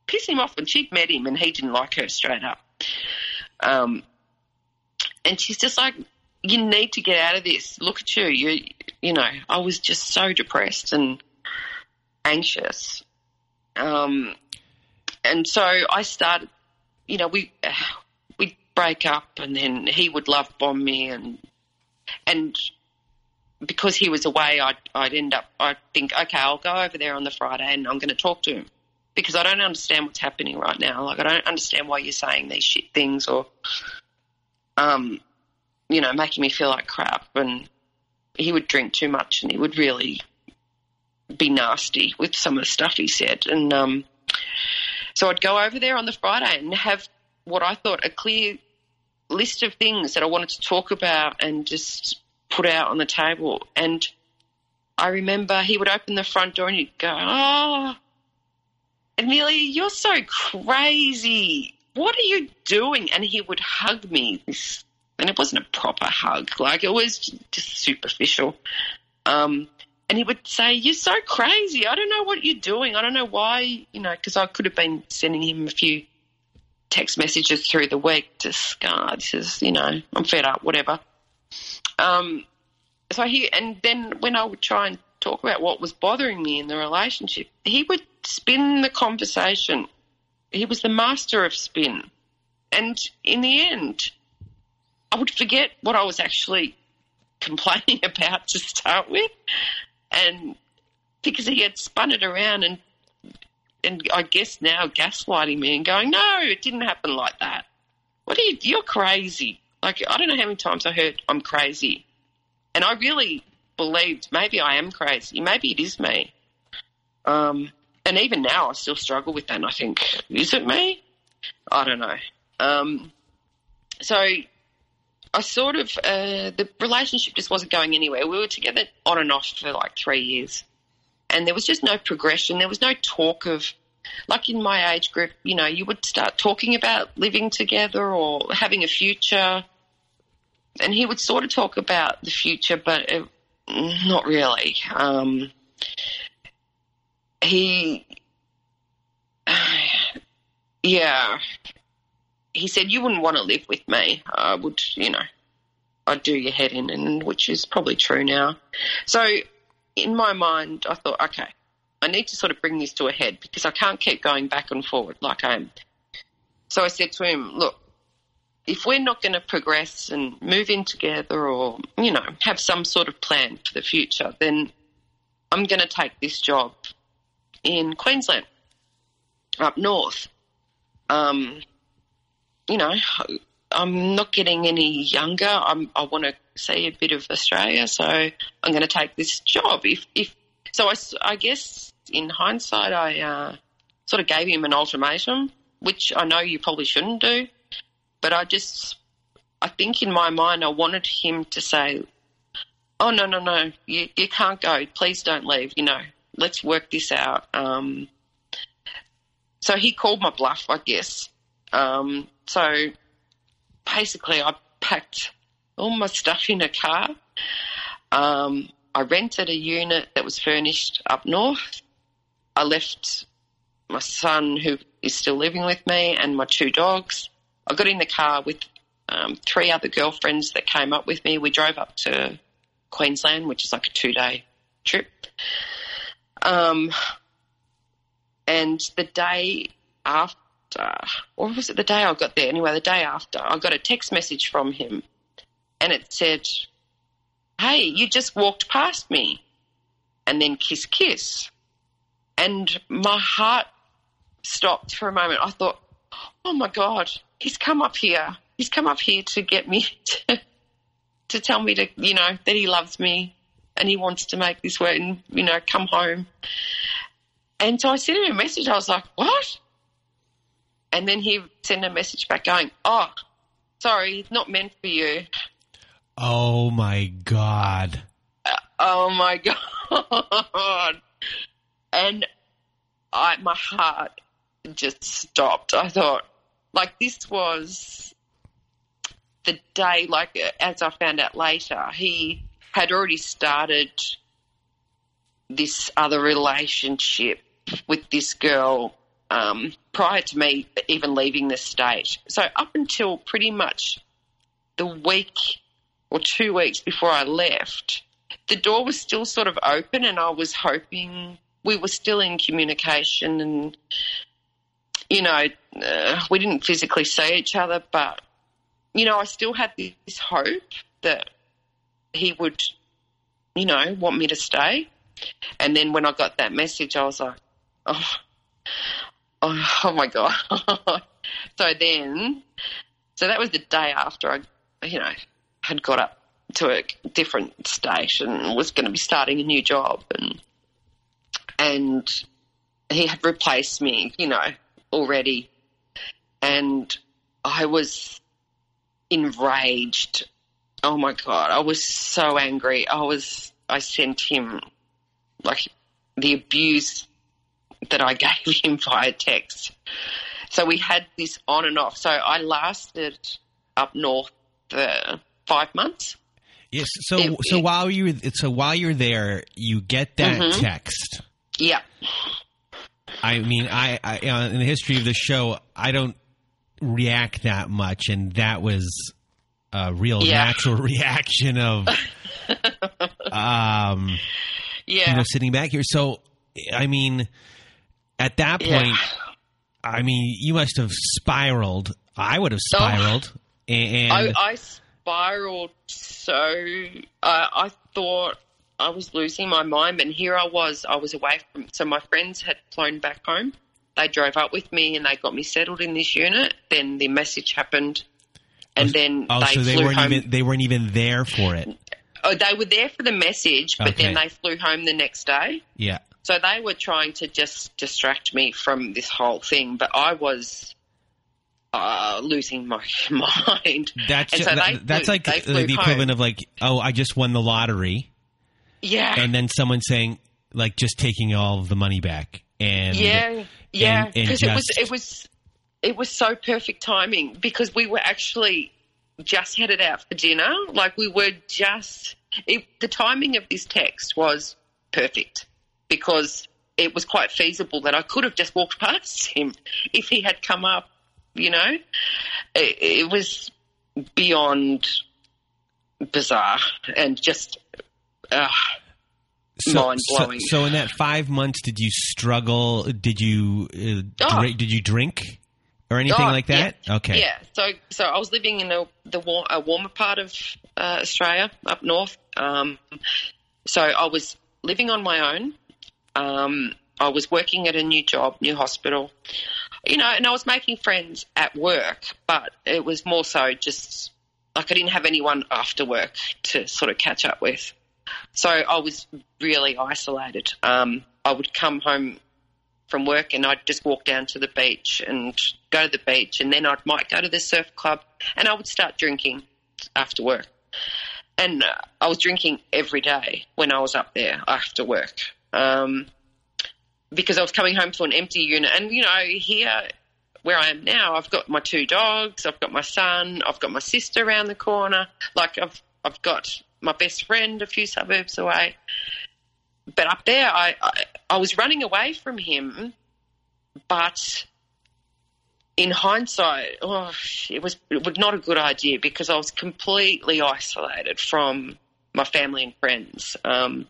Piss him off. And she'd met him, and he didn't like her straight up. Um, and she's just like, you need to get out of this. Look at you. You, you know, I was just so depressed and anxious. Um, and so I started, you know, we we'd break up, and then he would love bomb me, and and because he was away, I'd I'd end up I'd think okay, I'll go over there on the Friday, and I'm going to talk to him because I don't understand what's happening right now. Like I don't understand why you're saying these shit things or um you know, making me feel like crap. And he would drink too much and he would really be nasty with some of the stuff he said. And um, so I'd go over there on the Friday and have what I thought a clear list of things that I wanted to talk about and just put out on the table. And I remember he would open the front door and he'd go, Oh, Amelia, you're so crazy. What are you doing? And he would hug me, and it wasn't a proper hug. Like it was just superficial. Um, and he would say, "You're so crazy. I don't know what you're doing. I don't know why. You know, because I could have been sending him a few text messages through the week. Just, God, this is, you know, I'm fed up. Whatever." Um, so he, and then when I would try and talk about what was bothering me in the relationship, he would spin the conversation. He was the master of spin. And in the end, I would forget what I was actually complaining about to start with, and because he had spun it around and and I guess now gaslighting me and going, no, it didn't happen like that. What are you? You're crazy. Like I don't know how many times I heard I'm crazy, and I really believed maybe I am crazy. Maybe it is me. Um, and even now, I still struggle with that. And I think, is it me? I don't know. Um, so I sort of uh, the relationship just wasn't going anywhere. We were together on and off for like three years, and there was just no progression. There was no talk of like in my age group. You know, you would start talking about living together or having a future, and he would sort of talk about the future, but it, not really. Um, he, yeah, he said, You wouldn't want to live with me. I would, you know, I'd do your head in, and which is probably true now. So in my mind, I thought, okay, I need to sort of bring this to a head because I can't keep going back and forward like I am. So I said to him, Look, if we're not going to progress and move in together or, you know, have some sort of plan for the future, then I'm going to take this job in Queensland, up north. Um, you know, I'm not getting any younger. I'm, I want to see a bit of Australia, so I'm going to take this job. If, if so, I, I guess in hindsight, I uh, sort of gave him an ultimatum, which I know you probably shouldn't do, but I just, I think in my mind, I wanted him to say, "Oh no, no, no, you you can't go. Please don't leave. You know, let's work this out." Um, so he called my bluff, I guess. Um, so basically, I packed all my stuff in a car. Um, I rented a unit that was furnished up north. I left my son, who is still living with me, and my two dogs. I got in the car with um, three other girlfriends that came up with me. We drove up to Queensland, which is like a two day trip. Um, and the day after, after, or was it the day I got there? Anyway, the day after, I got a text message from him and it said, Hey, you just walked past me. And then kiss, kiss. And my heart stopped for a moment. I thought, Oh my God, he's come up here. He's come up here to get me to, to tell me to, you know, that he loves me and he wants to make this work and, you know, come home. And so I sent him a message. I was like, What? And then he sent a message back going, Oh, sorry, it's not meant for you. Oh my god. Uh, oh my god. And I my heart just stopped. I thought like this was the day like as I found out later, he had already started this other relationship with this girl um, prior to me even leaving the state. So up until pretty much the week or two weeks before I left, the door was still sort of open, and I was hoping we were still in communication. And you know, uh, we didn't physically see each other, but you know, I still had this hope that he would, you know, want me to stay. And then when I got that message, I was like, oh, oh, oh my God. so then, so that was the day after I, you know, had got up to a different state and was going to be starting a new job. And, and he had replaced me, you know, already. And I was enraged. Oh my God. I was so angry. I was, I sent him like the abuse that I gave him via text. So we had this on and off. So I lasted up north for five months. Yes. So It- so it- while you so while you're there, you get that Mhm. text. Yeah. I mean, I, I uh, in the history of the show, I don't react that much, and that was a real Yeah. natural reaction of, um, Yeah. you know, sitting back here. So, I mean, at that Yeah. point, I mean, you must have spiraled. I would have Oh. spiraled, and I, I spiraled so. Uh, I thought I was losing my mind, and here I was. I was away from. So my friends had flown back home. They drove up with me, and they got me settled in this unit. Then the message happened, and then oh, they so they flew weren't home. even they weren't even there for it. oh, they were there for the message, but then they flew home the next day. Yeah. So they were trying to just distract me from this whole thing, but I was uh, losing my mind. That's so that- that's like the home. equivalent of like, oh, I just won the lottery, Yeah. and then someone saying like just taking all of the money back, and yeah, yeah, because it was it was it was so perfect timing because we were actually just headed out for dinner. Like we were just it, the timing of this text was perfect because it was quite feasible that I could have just walked past him if he had come up. You know, it, it was beyond bizarre and just. Uh, so. So, so in that five months, did you struggle? Did you uh, Oh. drink, did you drink or anything Oh, like that? yeah. Okay. Yeah. So so I was living in a, the war, a warmer part of uh, Australia up north. Um, so I was living on my own. Um, I was working at a new job, new hospital. You know, and I was making friends at work, but it was more so just like I didn't have anyone after work to sort of catch up with. So I was really isolated. Um, I would come home from work and I'd just walk down to the beach and go to the beach and then I might go to the surf club and I would start drinking after work. And uh, I was drinking every day when I was up there after work um, because I was coming home to an empty unit. And, you know, here where I am now, I've got my two dogs, I've got my son, I've got my sister around the corner. Like, I've, I've got my best friend a few suburbs away but up there, I, I I was running away from him, but in hindsight, oh, it was it was not a good idea because I was completely isolated from my family and friends. Um,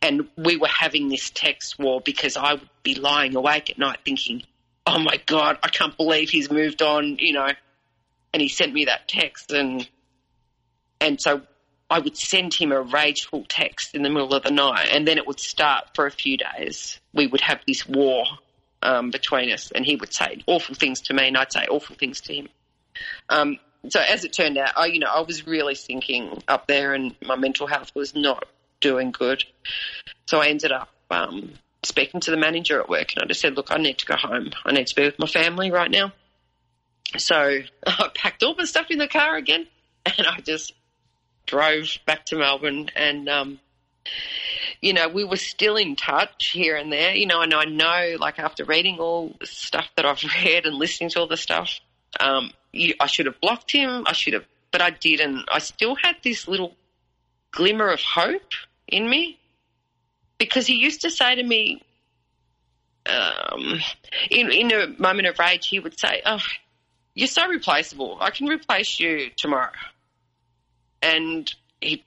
and we were having this text war because I would be lying awake at night thinking, "Oh my god, I can't believe he's moved on," you know. And he sent me that text, and and so I would send him a rageful text in the middle of the night, and then it would start for a few days. We would have this war um, between us, and he would say awful things to me, and I'd say awful things to him. Um, so as it turned out, I, you know, I was really sinking up there, and my mental health was not doing good. So I ended up um, speaking to the manager at work, and I just said, "Look, I need to go home. I need to be with my family right now." So I packed all my stuff in the car again, and I just drove back to Melbourne, and um, you know, we were still in touch here and there. You know, and I know, like after reading all the stuff that I've read and listening to all the stuff, um, you, I should have blocked him. I should have, but I didn't. I still had this little glimmer of hope in me because he used to say to me, um, in in a moment of rage, he would say, "Oh, you're so replaceable. I can replace you tomorrow." And he,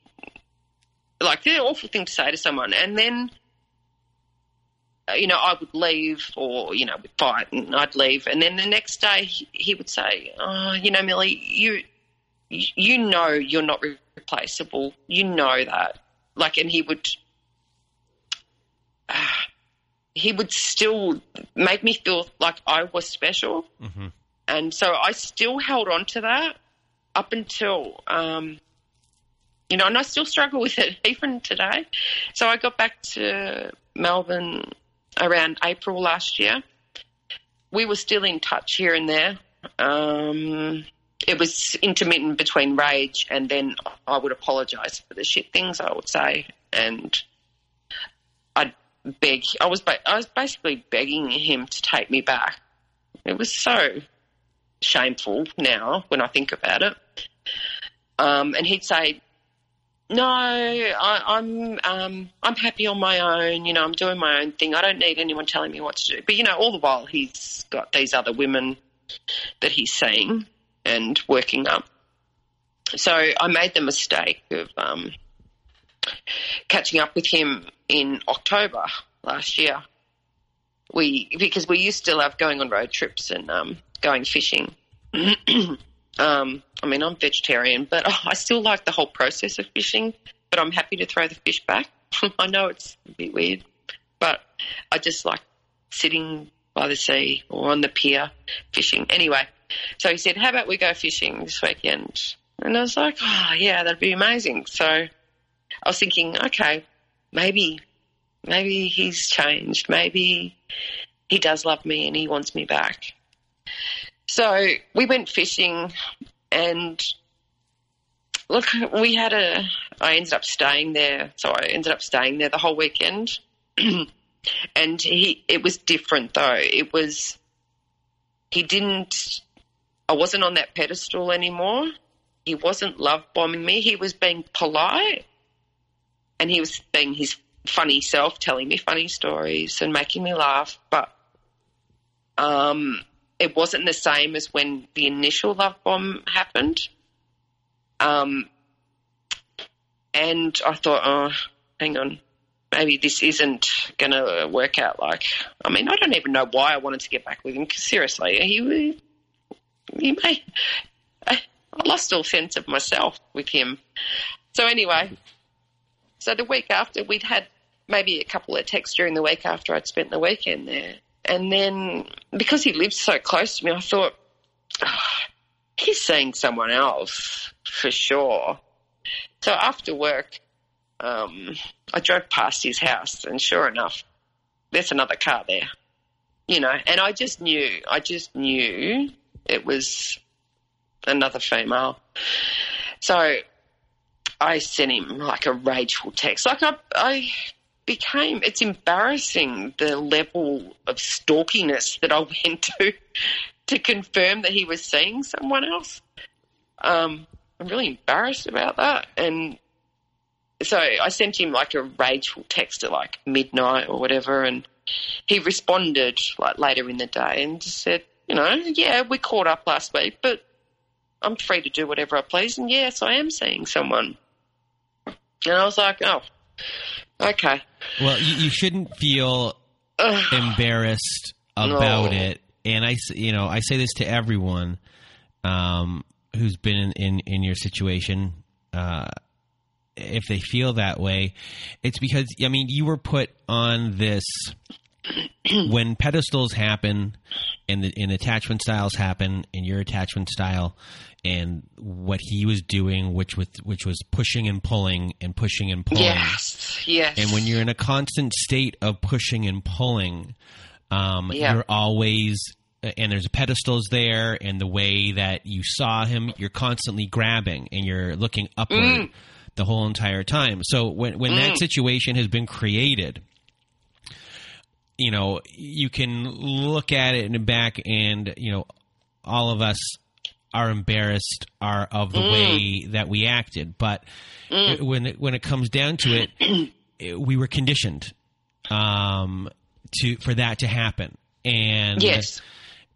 like, they're an awful thing to say to someone. And then, uh, you know, I would leave, or you know, we'd fight, and I'd leave, and then the next day he, he would say, "Oh, you know, Millie, you, you know, you're not replaceable. You know that." Like, and he would. Uh, he would still make me feel like I was special. Mm-hmm. And so I still held on to that up until, um, you know, and I still struggle with it even today. So I got back to Melbourne around April last year. We were still in touch here and there. Um, it was intermittent between rage and then I would apologise for the shit things I would say. And I'd beg. I was I was basically begging him to take me back. It was so shameful now when I think about it. Um, and he'd say, "No, I, I'm um, I'm happy on my own. You know, I'm doing my own thing. I don't need anyone telling me what to do." But you know, all the while he's got these other women that he's seeing and working up. So I made the mistake of um, catching up with him in October last year. We because we used to love going on road trips and um, going fishing. um, I mean, I'm vegetarian, but I still like the whole process of fishing. But I'm happy to throw the fish back. I know it's a bit weird, but I just like sitting by the sea or on the pier fishing. Anyway, so he said, "How about we go fishing this weekend?" And I was like, "Oh yeah, that'd be amazing." So I was thinking, okay, maybe, maybe he's changed. Maybe he does love me and he wants me back. So we went fishing and look, we had a, I ended up staying there. So I ended up staying there the whole weekend. and he, it was different though. It was, he didn't, I wasn't on that pedestal anymore. He wasn't love bombing me. He was being polite and he was being his funny self, telling me funny stories and making me laugh. But um, it wasn't the same as when the initial love bomb happened. Um, and I thought, oh, hang on, maybe this isn't going to work out. Like, I mean, I don't even know why I wanted to get back with him. Because seriously, he he may. I lost all sense of myself with him. So anyway, so the week after, we'd had maybe a couple of texts during the week after I'd spent the weekend there. And then because he lived so close to me, I thought, oh, he's seeing someone else for sure. So after work, um, I drove past his house, and sure enough, there's another car there. You know, and I just knew, I just knew it was another female. So I sent him like a rageful text. Like I, I became, it's embarrassing the level of stalkiness that I went to to confirm that he was seeing someone else. Um, I'm really embarrassed about that. And so I sent him like a rageful text at like midnight or whatever. And he responded like later in the day and just said, you know, yeah, we caught up last week, but I'm free to do whatever I please. And yes, I am seeing someone. And I was like, oh, okay. Well, you, you shouldn't feel embarrassed about No. it. And I, you know, I say this to everyone um, who's been in, in, in your situation. Uh, if they feel that way, it's because I mean you were put on this when pedestals happen and the and attachment styles happen and your attachment style and what he was doing which was which was pushing and pulling and pushing and pulling Yes, yes. and when you're in a constant state of pushing and pulling um, Yeah. you're always and there's pedestals there, and the way that you saw him, you're constantly grabbing and you're looking upward the whole entire time. So when when that situation has been created, you know, you can look at it in the back, and you know, all of us are embarrassed are of the way that we acted. But it- when it, when it comes down to it, it- we were conditioned um, to for that to happen, and Yes.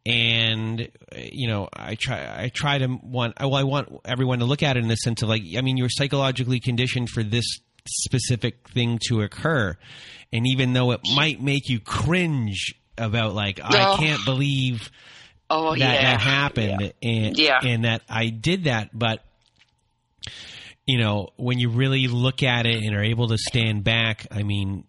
and you know i try i try to want well i want everyone to look at it in the sense of like i mean you're psychologically conditioned for this specific thing to occur. And even though it might make you cringe about like i can't believe Oh that yeah. that happened and Yeah. and that I did that but you know when you really look at it and are able to stand back I mean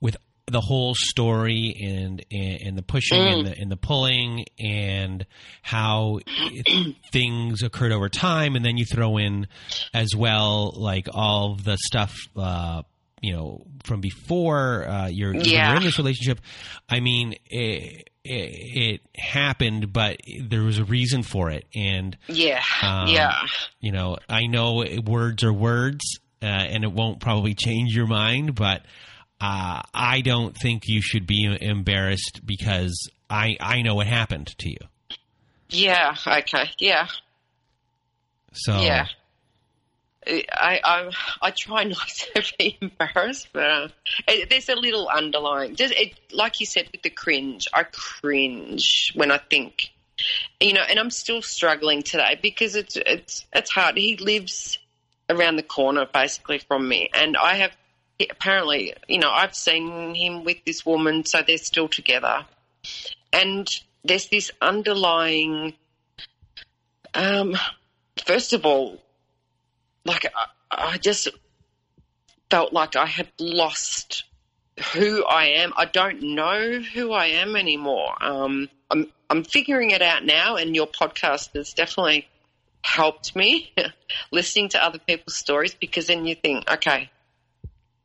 with the whole story and and, and the pushing and, the, and the pulling and how things occurred over time and then you throw in as well like all of the stuff uh you know from before uh you're, Yeah. you're in this relationship I mean it, it, it happened but there was a reason for it and Yeah. Um, yeah. you know, I know words are words, uh, and it won't probably change your mind, but uh, I don't think you should be embarrassed because I I know what happened to you. Yeah. Okay. Yeah. So Yeah. I, I I try not to be embarrassed, but uh, it, there's a little underlying. Just it, like you said with the cringe, I cringe when I think, you know, and I'm still struggling today because it's it's it's hard. He lives around the corner basically from me, and I have apparently, you know, I've seen him with this woman, so they're still together, and there's this underlying. Um, first of all, like I, I just felt like I had lost who I am. I don't know who I am anymore. Um, I'm I'm figuring it out now, and your podcast has definitely helped me listening to other people's stories because then you think, okay,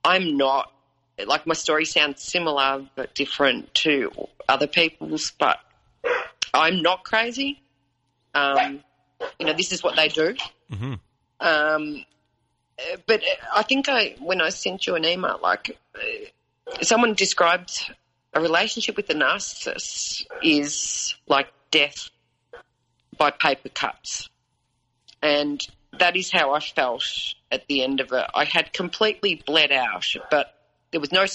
I'm not like my story sounds similar but different to other people's, but I'm not crazy. Um, you know, this is what they do. Mhm. Um, but I think I, when I sent you an email, like uh, someone described a relationship with a narcissist is like death by paper cuts. And that is how I felt at the end of it. I had completely bled out, but there was no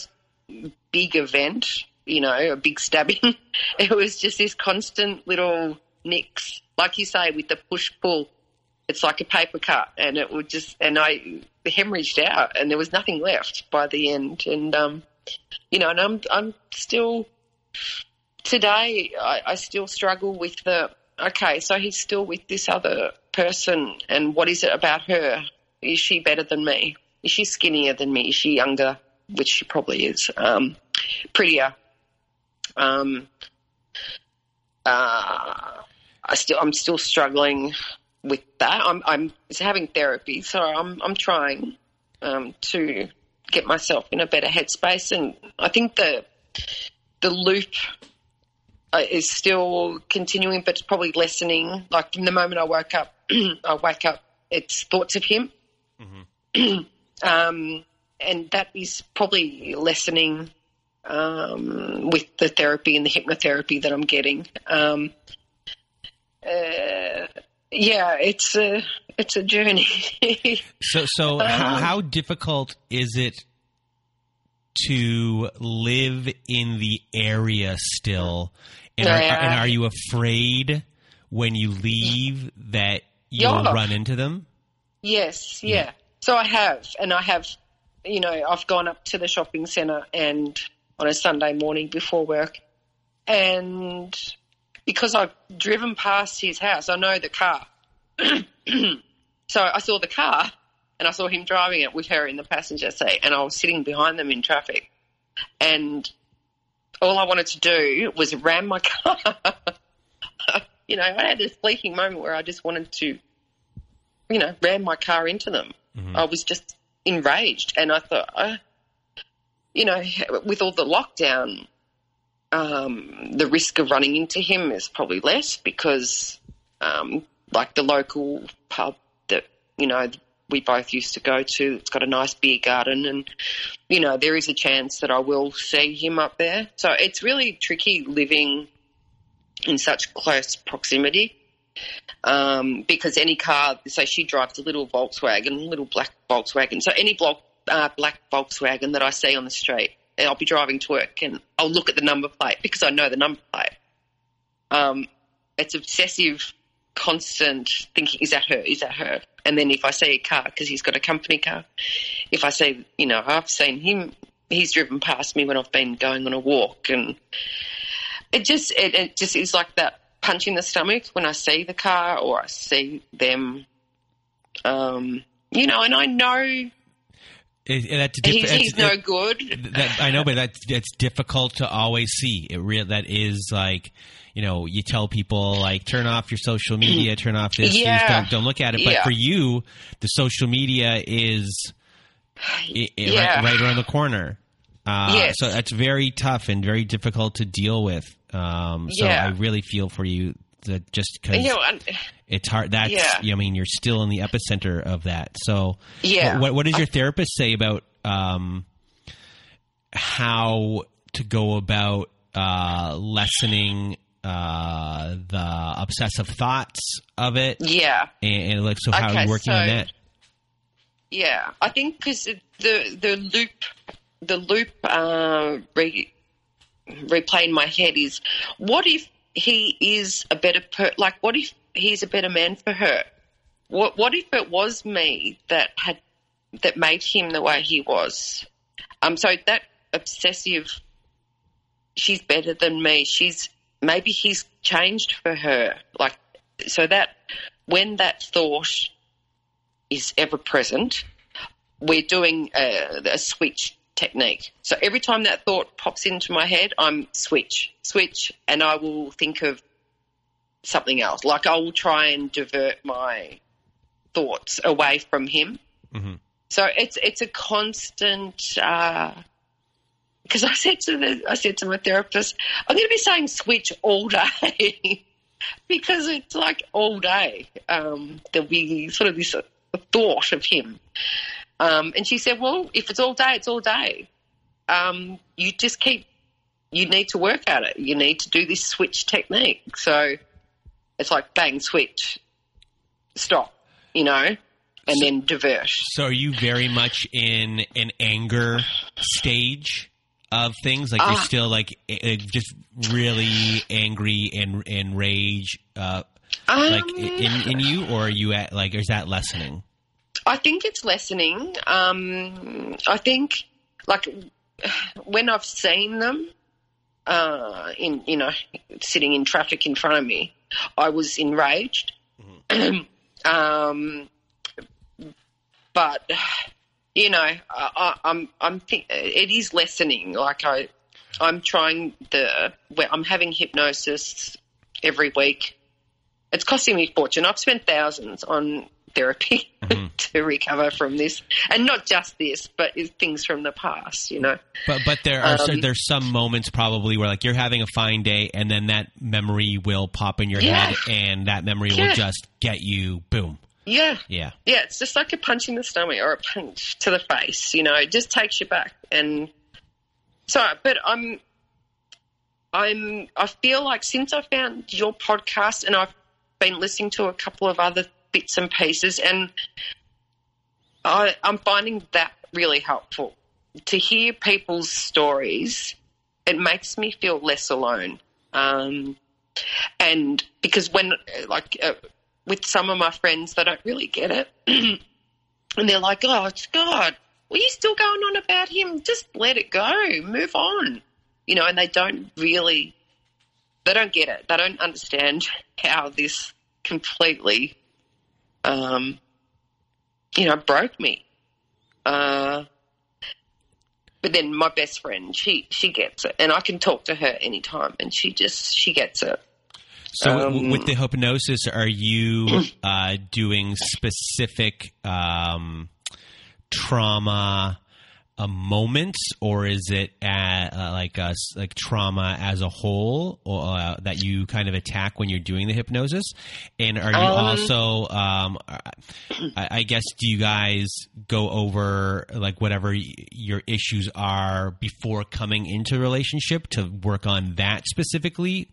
big event, you know, a big stabbing. it was just this constant little nicks, like you say, with the push pull. It's like a paper cut, and it would just, and I hemorrhaged out, and there was nothing left by the end. And, um, you know, and I'm, I'm still, today, I, I still struggle with the, okay, so he's still with this other person, and what is it about her? Is she better than me? Is she skinnier than me? Is she younger? Which she probably is. Um, prettier. Um, uh, I still, I'm still struggling with that. I'm, I'm having therapy, so I'm, I'm trying um, to get myself in a better headspace, and I think the, the loop uh, is still continuing, but it's probably lessening. Like from the moment I woke up, I wake up, it's thoughts of him, um, and that is probably lessening um, with the therapy and the hypnotherapy that I'm getting. Um, uh, yeah, it's a it's a journey. So, so how, um, how difficult is it to live in the area still? And are, and are you afraid when you leave that you'll Yeah. run into them? Yes, yeah. So I have, and I have, you know, I've gone up to the shopping centre and on a Sunday morning before work, and because I've driven past his house, I know the car. so I saw the car, and I saw him driving it with her in the passenger seat, and I was sitting behind them in traffic, and all I wanted to do was ram my car. you know, I had this fleeting moment where I just wanted to you know, ram my car into them. I was just enraged, and I thought, uh, you know, with all the lockdown, um, the risk of running into him is probably less because, um, like the local pub that you know we both used to go to, it's got a nice beer garden, and you know there is a chance that I will see him up there. So it's really tricky living in such close proximity. Um, because any car, so she drives a little Volkswagen, little black Volkswagen. So any block, uh, black Volkswagen that I see on the street, and I'll be driving to work and I'll look at the number plate because I know the number plate. Um, it's obsessive, constant thinking, is that her? Is that her? And then if I see a car, because he's got a company car, if I see, you know, I've seen him, he's driven past me when I've been going on a walk and it just, it, it just is like that punch in the stomach when I see the car or I see them. Um, you know, and I know It- it- that's diff- he's, he's no it- good. that, I know, but that's that's difficult to always see. It real that is like you know you tell people like turn off your social media, turn off this, Yeah. don't don't look at it. But Yeah. for you, the social media is i- i- Yeah. right, right around the corner. Uh, Yes. So that's very tough and very difficult to deal with. Um, so. I really feel for you that just because You know, it's hard. That's Yeah. I mean, you're still in the epicenter of that. So Yeah. what, what does your therapist say about um, how to go about uh, lessening uh, the obsessive thoughts of it, yeah. and, and like so how are you working on that? Yeah, I think because the the loop the loop uh, re, replay in my head is what if he is a better per like what if he's a better man for her? What what if it was me that had that made him the way he was? Um, so that obsessive, she's better than me. She's maybe he's changed for her. Like so that when that thought is ever present, we're doing a, a switch technique. So every time that thought pops into my head, I'm switch, switch, and I will think of something else. Like I will try and divert my thoughts away from him. Mhm. So it's it's a constant. Because I said to the I said to my therapist, I'm going to be saying switch all day. because it's like all day. Um, there'll be sort of this uh, thought of him. Um, and she said, well, if it's all day, it's all day. Um, you just keep, you need to work at it. You need to do this switch technique. So it's like bang, switch, stop, you know, and then divert. So are you very much in an anger stage of things? Like you're Ah. still like just really angry and and rage, uh, like Um, in in you, or are you at like is that lessening? I think it's lessening. Um, I think, like, when I've seen them, uh, in you know, sitting in traffic in front of me, I was enraged. um, but you know, I, I, I'm I'm think it is lessening. Like I, I'm trying the. Where I'm having hypnosis every week. It's costing me a fortune. I've spent thousands on therapy to recover from this, and not just this, but things from the past. You know. But but there are so Um, there's some moments probably where like you're having a fine day and then that memory will pop in your Yeah. head and that memory will just get you boom. Yeah. Yeah. Yeah, it's just like a punch in the stomach or a punch to the face, you know, it just takes you back. And so, but I'm, I'm, I feel like since I found your podcast and I've been listening to a couple of other bits and pieces, and I, I'm finding that really helpful to hear people's stories. It makes me feel less alone. Um, and because when, like, uh, with some of my friends, they don't really get it. and they're like, oh, it's God, were you still going on about him? Just let it go, move on. You know, and they don't really, they don't get it. They don't understand how this completely, um, you know, broke me. Uh, but then my best friend, she she gets it, and I can talk to her anytime, and she just she gets it. So Um, with the hypnosis, are you uh, doing specific um, trauma a moment, or is it uh like a, like trauma as a whole, or uh, that you kind of attack when you're doing the hypnosis? And are you Um, also, um, I, I guess, do you guys go over like whatever y- your issues are before coming into a relationship to work on that specifically?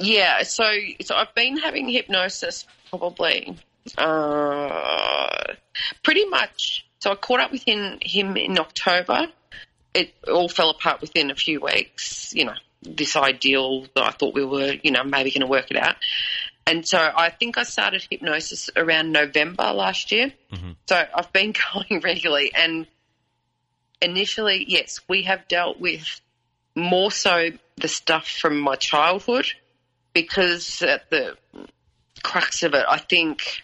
Yeah, so so I've been having hypnosis probably uh, pretty much. So I caught up with him, him in October. It all fell apart within a few weeks. You know, this ideal that I thought we were, you know, maybe going to work it out. And so I think I started hypnosis around November last year. Mm-hmm. So I've been going regularly. And initially, yes, we have dealt with more so the stuff from my childhood because at the crux of it, I think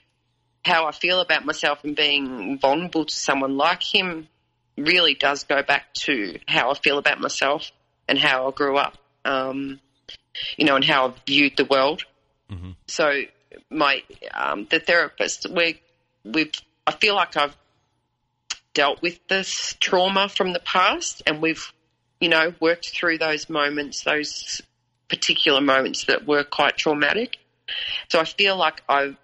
how I feel about myself and being vulnerable to someone like him really does go back to how I feel about myself and how I grew up, um, you know, and how I viewed the world. So my um, the therapist, we we've I feel like I've dealt with this trauma from the past, and we've you know worked through those moments, those particular moments that were quite traumatic. So I feel like I've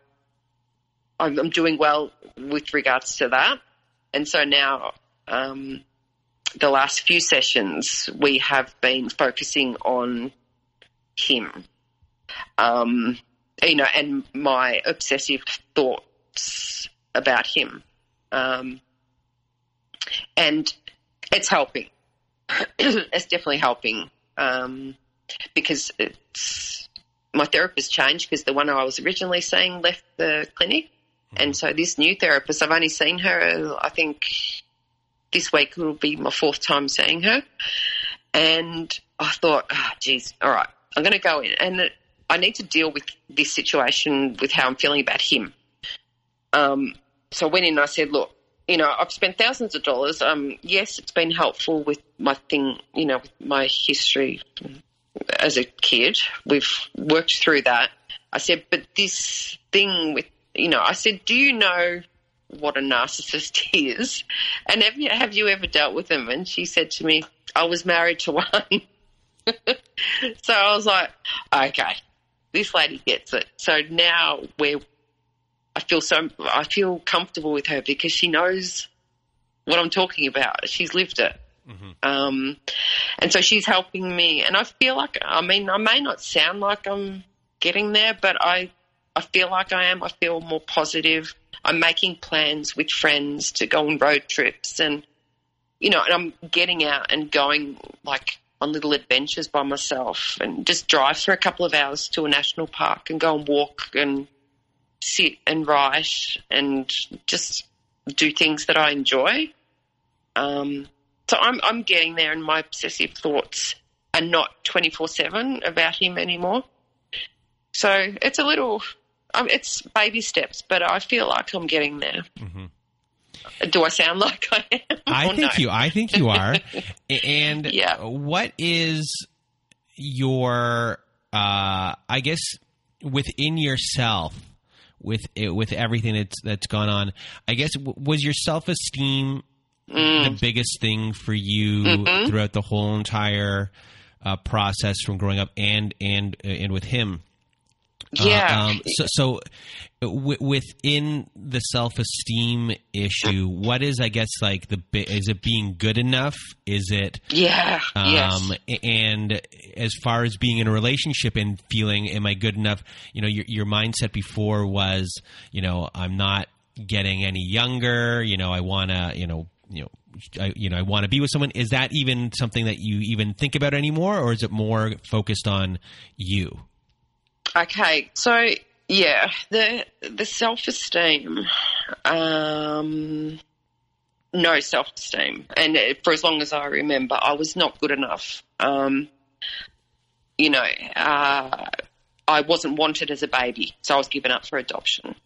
I'm doing well with regards to that, and so now. Um, the last few sessions, we have been focusing on him um, you know, and my obsessive thoughts about him. Um, and it's helping. it's definitely helping um, because it's my therapist changed because the one I was originally seeing left the clinic. And so this new therapist, I've only seen her, I think this week will be my fourth time seeing her. And I thought, oh, geez, all right, I'm going to go in. And I need to deal with this situation with how I'm feeling about him. Um, so I went in and I said, look, you know, I've spent thousands of dollars. Um, yes, it's been helpful with my thing, you know, with my history as a kid. We've worked through that. I said, but this thing with, you know, I said, do you know what a narcissist is? And have you, have you ever dealt with them? And she said to me, I was married to one. so I was like, okay, this lady gets it. So now we're, I feel so, I feel comfortable with her because she knows what I'm talking about. She's lived it. Um, and so she's helping me. And I feel like, I mean, I may not sound like I'm getting there, but I, I feel like I am. I feel more positive. I'm making plans with friends to go on road trips and, you know, and I'm getting out and going like on little adventures by myself and just drive for a couple of hours to a national park and go and walk and sit and write and just do things that I enjoy. Um, so I'm I'm getting there, and my obsessive thoughts are not twenty four seven about him anymore. So it's a little, um, it's baby steps, but I feel like I'm getting there. Do I sound like I am? I think no? you. I think you are. And Yeah. what is your? Uh, I guess within yourself, with it, with everything that's that's gone on. I guess was your self esteem Mm. the biggest thing for you Mm-hmm. throughout the whole entire uh, process from growing up and and and with him. Uh, Yeah. um, so, so w- within the self esteem issue, what is, I guess, like the is it being good enough? Is it yeah. yes. um, a- and as far as being in a relationship and feeling, am I good enough? You know, your your mindset before was, you know, I'm not getting any younger. You know, I want to, you know, you know. I, you know, I want to be with someone. Is that even something that you even think about anymore, or is it more focused on you? Okay, so yeah, the the self esteem, um, no self esteem, and for as long as I remember, I was not good enough. Um, you know, uh, I wasn't wanted as a baby, so I was given up for adoption.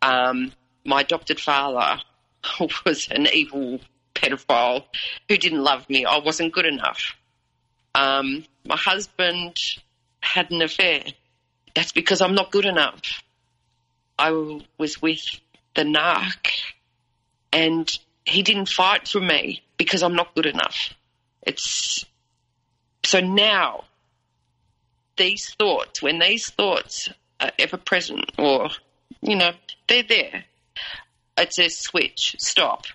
Um, my adopted father was an evil pedophile who didn't love me. I wasn't good enough. Um, my husband had an affair that's because I'm not good enough. I was with the narc and he didn't fight for me because I'm not good enough. It's so now these thoughts, when these thoughts are ever present or, you know, they're there, it's a switch. Stop.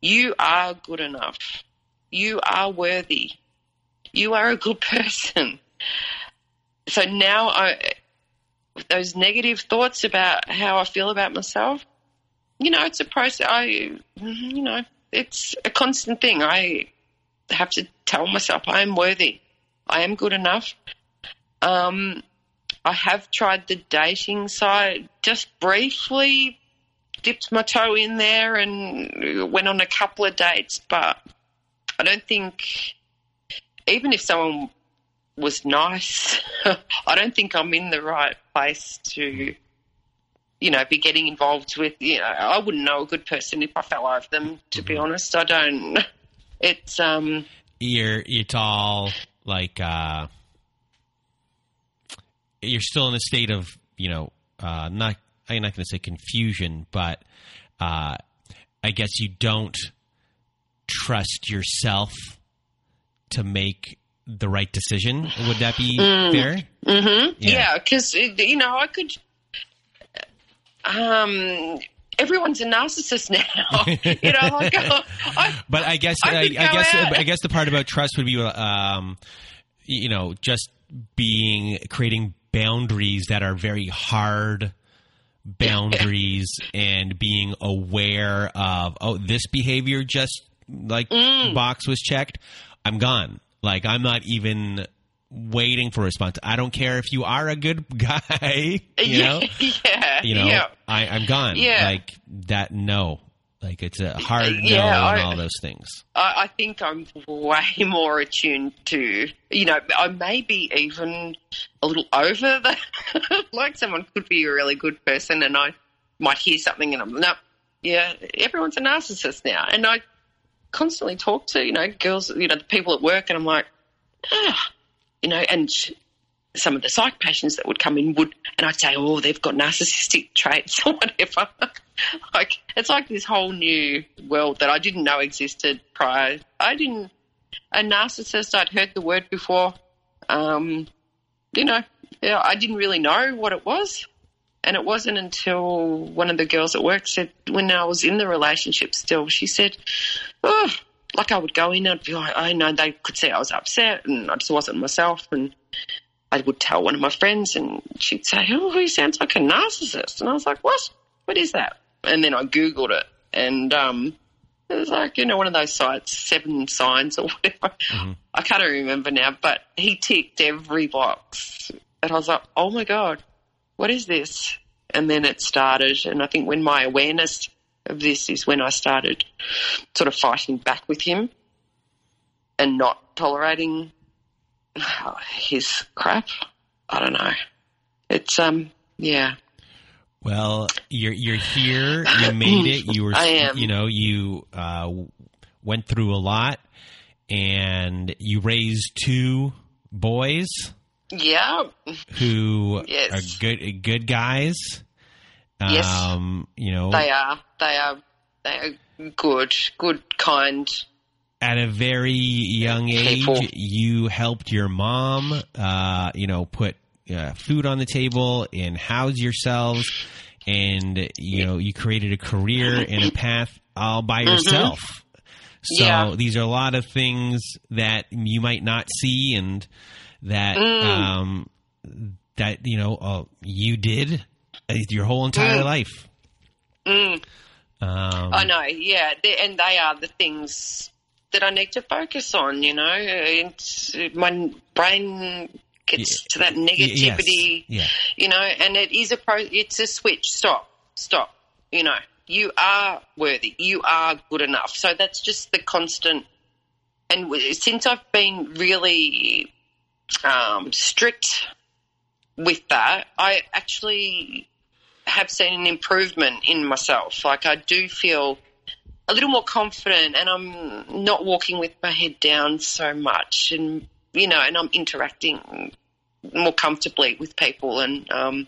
You are good enough. You are worthy. You are a good person. So now I, those negative thoughts about how I feel about myself, you know, it's a process. I, you know, it's a constant thing. I have to tell myself I am worthy. I am good enough. Um, I have tried the dating side just briefly, dipped my toe in there and went on a couple of dates, but I don't think, even if someone was nice, I don't think I'm in the right place to, you know, be getting involved with, you know, I wouldn't know a good person if I fell over them, to be honest. I don't, it's, um, You're it's all like uh, you're still in a state of you know uh, not I'm not going to say confusion, but uh, I guess you don't trust yourself to make the right decision. Would that be fair? Mm-hmm. Yeah, because you know I could. Um, everyone's a narcissist now. you know, like, I, But I guess I I, I, guess out. I guess the part about trust would be, um, you know, just being creating boundaries that are very hard boundaries and being aware of oh this behavior just like Mm. box was checked i'm gone like i'm not even waiting for a response i don't care if you are a good guy you know yeah, you know yeah. I, i'm gone Yeah. like that no like it's a hard no Yeah, and I- all those things I, I think I'm way more attuned to, you know, I may be even a little over the, like someone could be a really good person and I might hear something and I'm, no, yeah, everyone's a narcissist now. And I constantly talk to, you know, girls, you know, the people at work and I'm like, ah, you know, and some of the psych patients that would come in would, and I'd say, oh, they've got narcissistic traits or whatever. like, it's like this whole new world that I didn't know existed prior. I didn't, a narcissist, I'd heard the word before. Um, you know, yeah, I didn't really know what it was. And it wasn't until one of the girls at work said, when I was in the relationship still, she said, oh, like I would go in I'd be like, I know they could see I was upset and I just wasn't myself. And I would tell one of my friends and she'd say, oh, he sounds like a narcissist. And I was like, what? What is that? And then I Googled it and, um, it was like, you know, one of those sites, Seven Signs or whatever. I can't remember now, but he ticked every box. And I was like, oh my God, what is this? And then it started. And I think when my awareness of this is when I started sort of fighting back with him and not tolerating his crap. I don't know. It's, um, yeah. Well, you're you're here. You made it. You were, I am. you know, you uh, went through a lot, and you raised two boys Yeah. who Yes. are good good guys. Yes. Um, you know, They are. They are. They are good. Good, kind. at a very young age, People. you helped your mom, uh, you know, put uh, food on the table and house yourselves, and you know, you created a career and a path all by yourself. So Mm-hmm. Yeah. these are a lot of things that you might not see, and that Mm. um, that you know uh, you did uh, your whole entire life. Um, I know. Yeah, they, and they are the things that I need to focus on. You know, it's, my brain gets to that negativity. Yes. Yeah. You know, and it is a pro. It's a switch. Stop. Stop. You know, you are worthy. You are good enough. So that's just the constant. And since I've been really um, strict with that, I actually have seen an improvement in myself. Like I do feel a little more confident, and I'm not walking with my head down so much, and you know, and I'm interacting more comfortably with people, and um,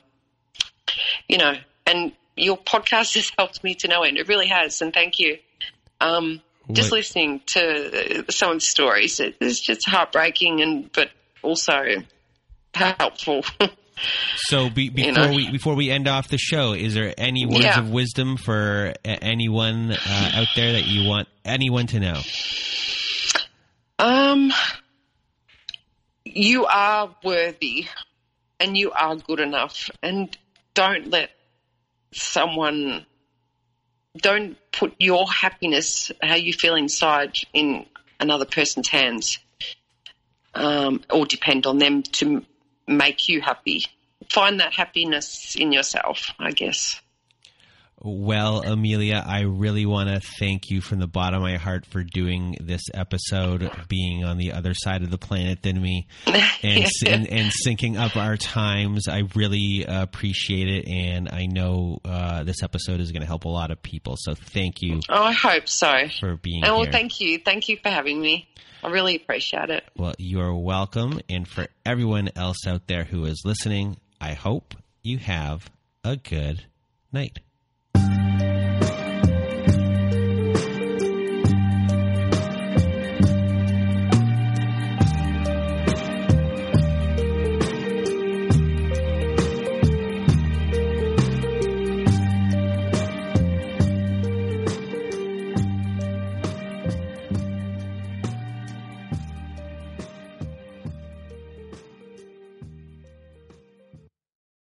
you know, and your podcast has helped me to no end. It really has, and thank you. Um, just listening to someone's stories, it- it's just heartbreaking and but also helpful. So be, before know. we before we end off the show, is there any words Yeah. of wisdom for anyone uh, out there that you want anyone to know? Um, you are worthy and you are good enough. And don't let someone, don't put your happiness, how you feel inside, in another person's hands um, or depend on them to make you happy. Find that happiness in yourself, I guess. Well, Amelia, I really want to thank you from the bottom of my heart for doing this episode, being on the other side of the planet than me, and and, and syncing up our times. I really appreciate it, and I know uh, this episode is going to help a lot of people. So, thank you Oh, I hope so. for being And well, thank you. Thank you for having me. I really appreciate it. Well, you're welcome. And for everyone else out there who is listening, I hope you have a good night.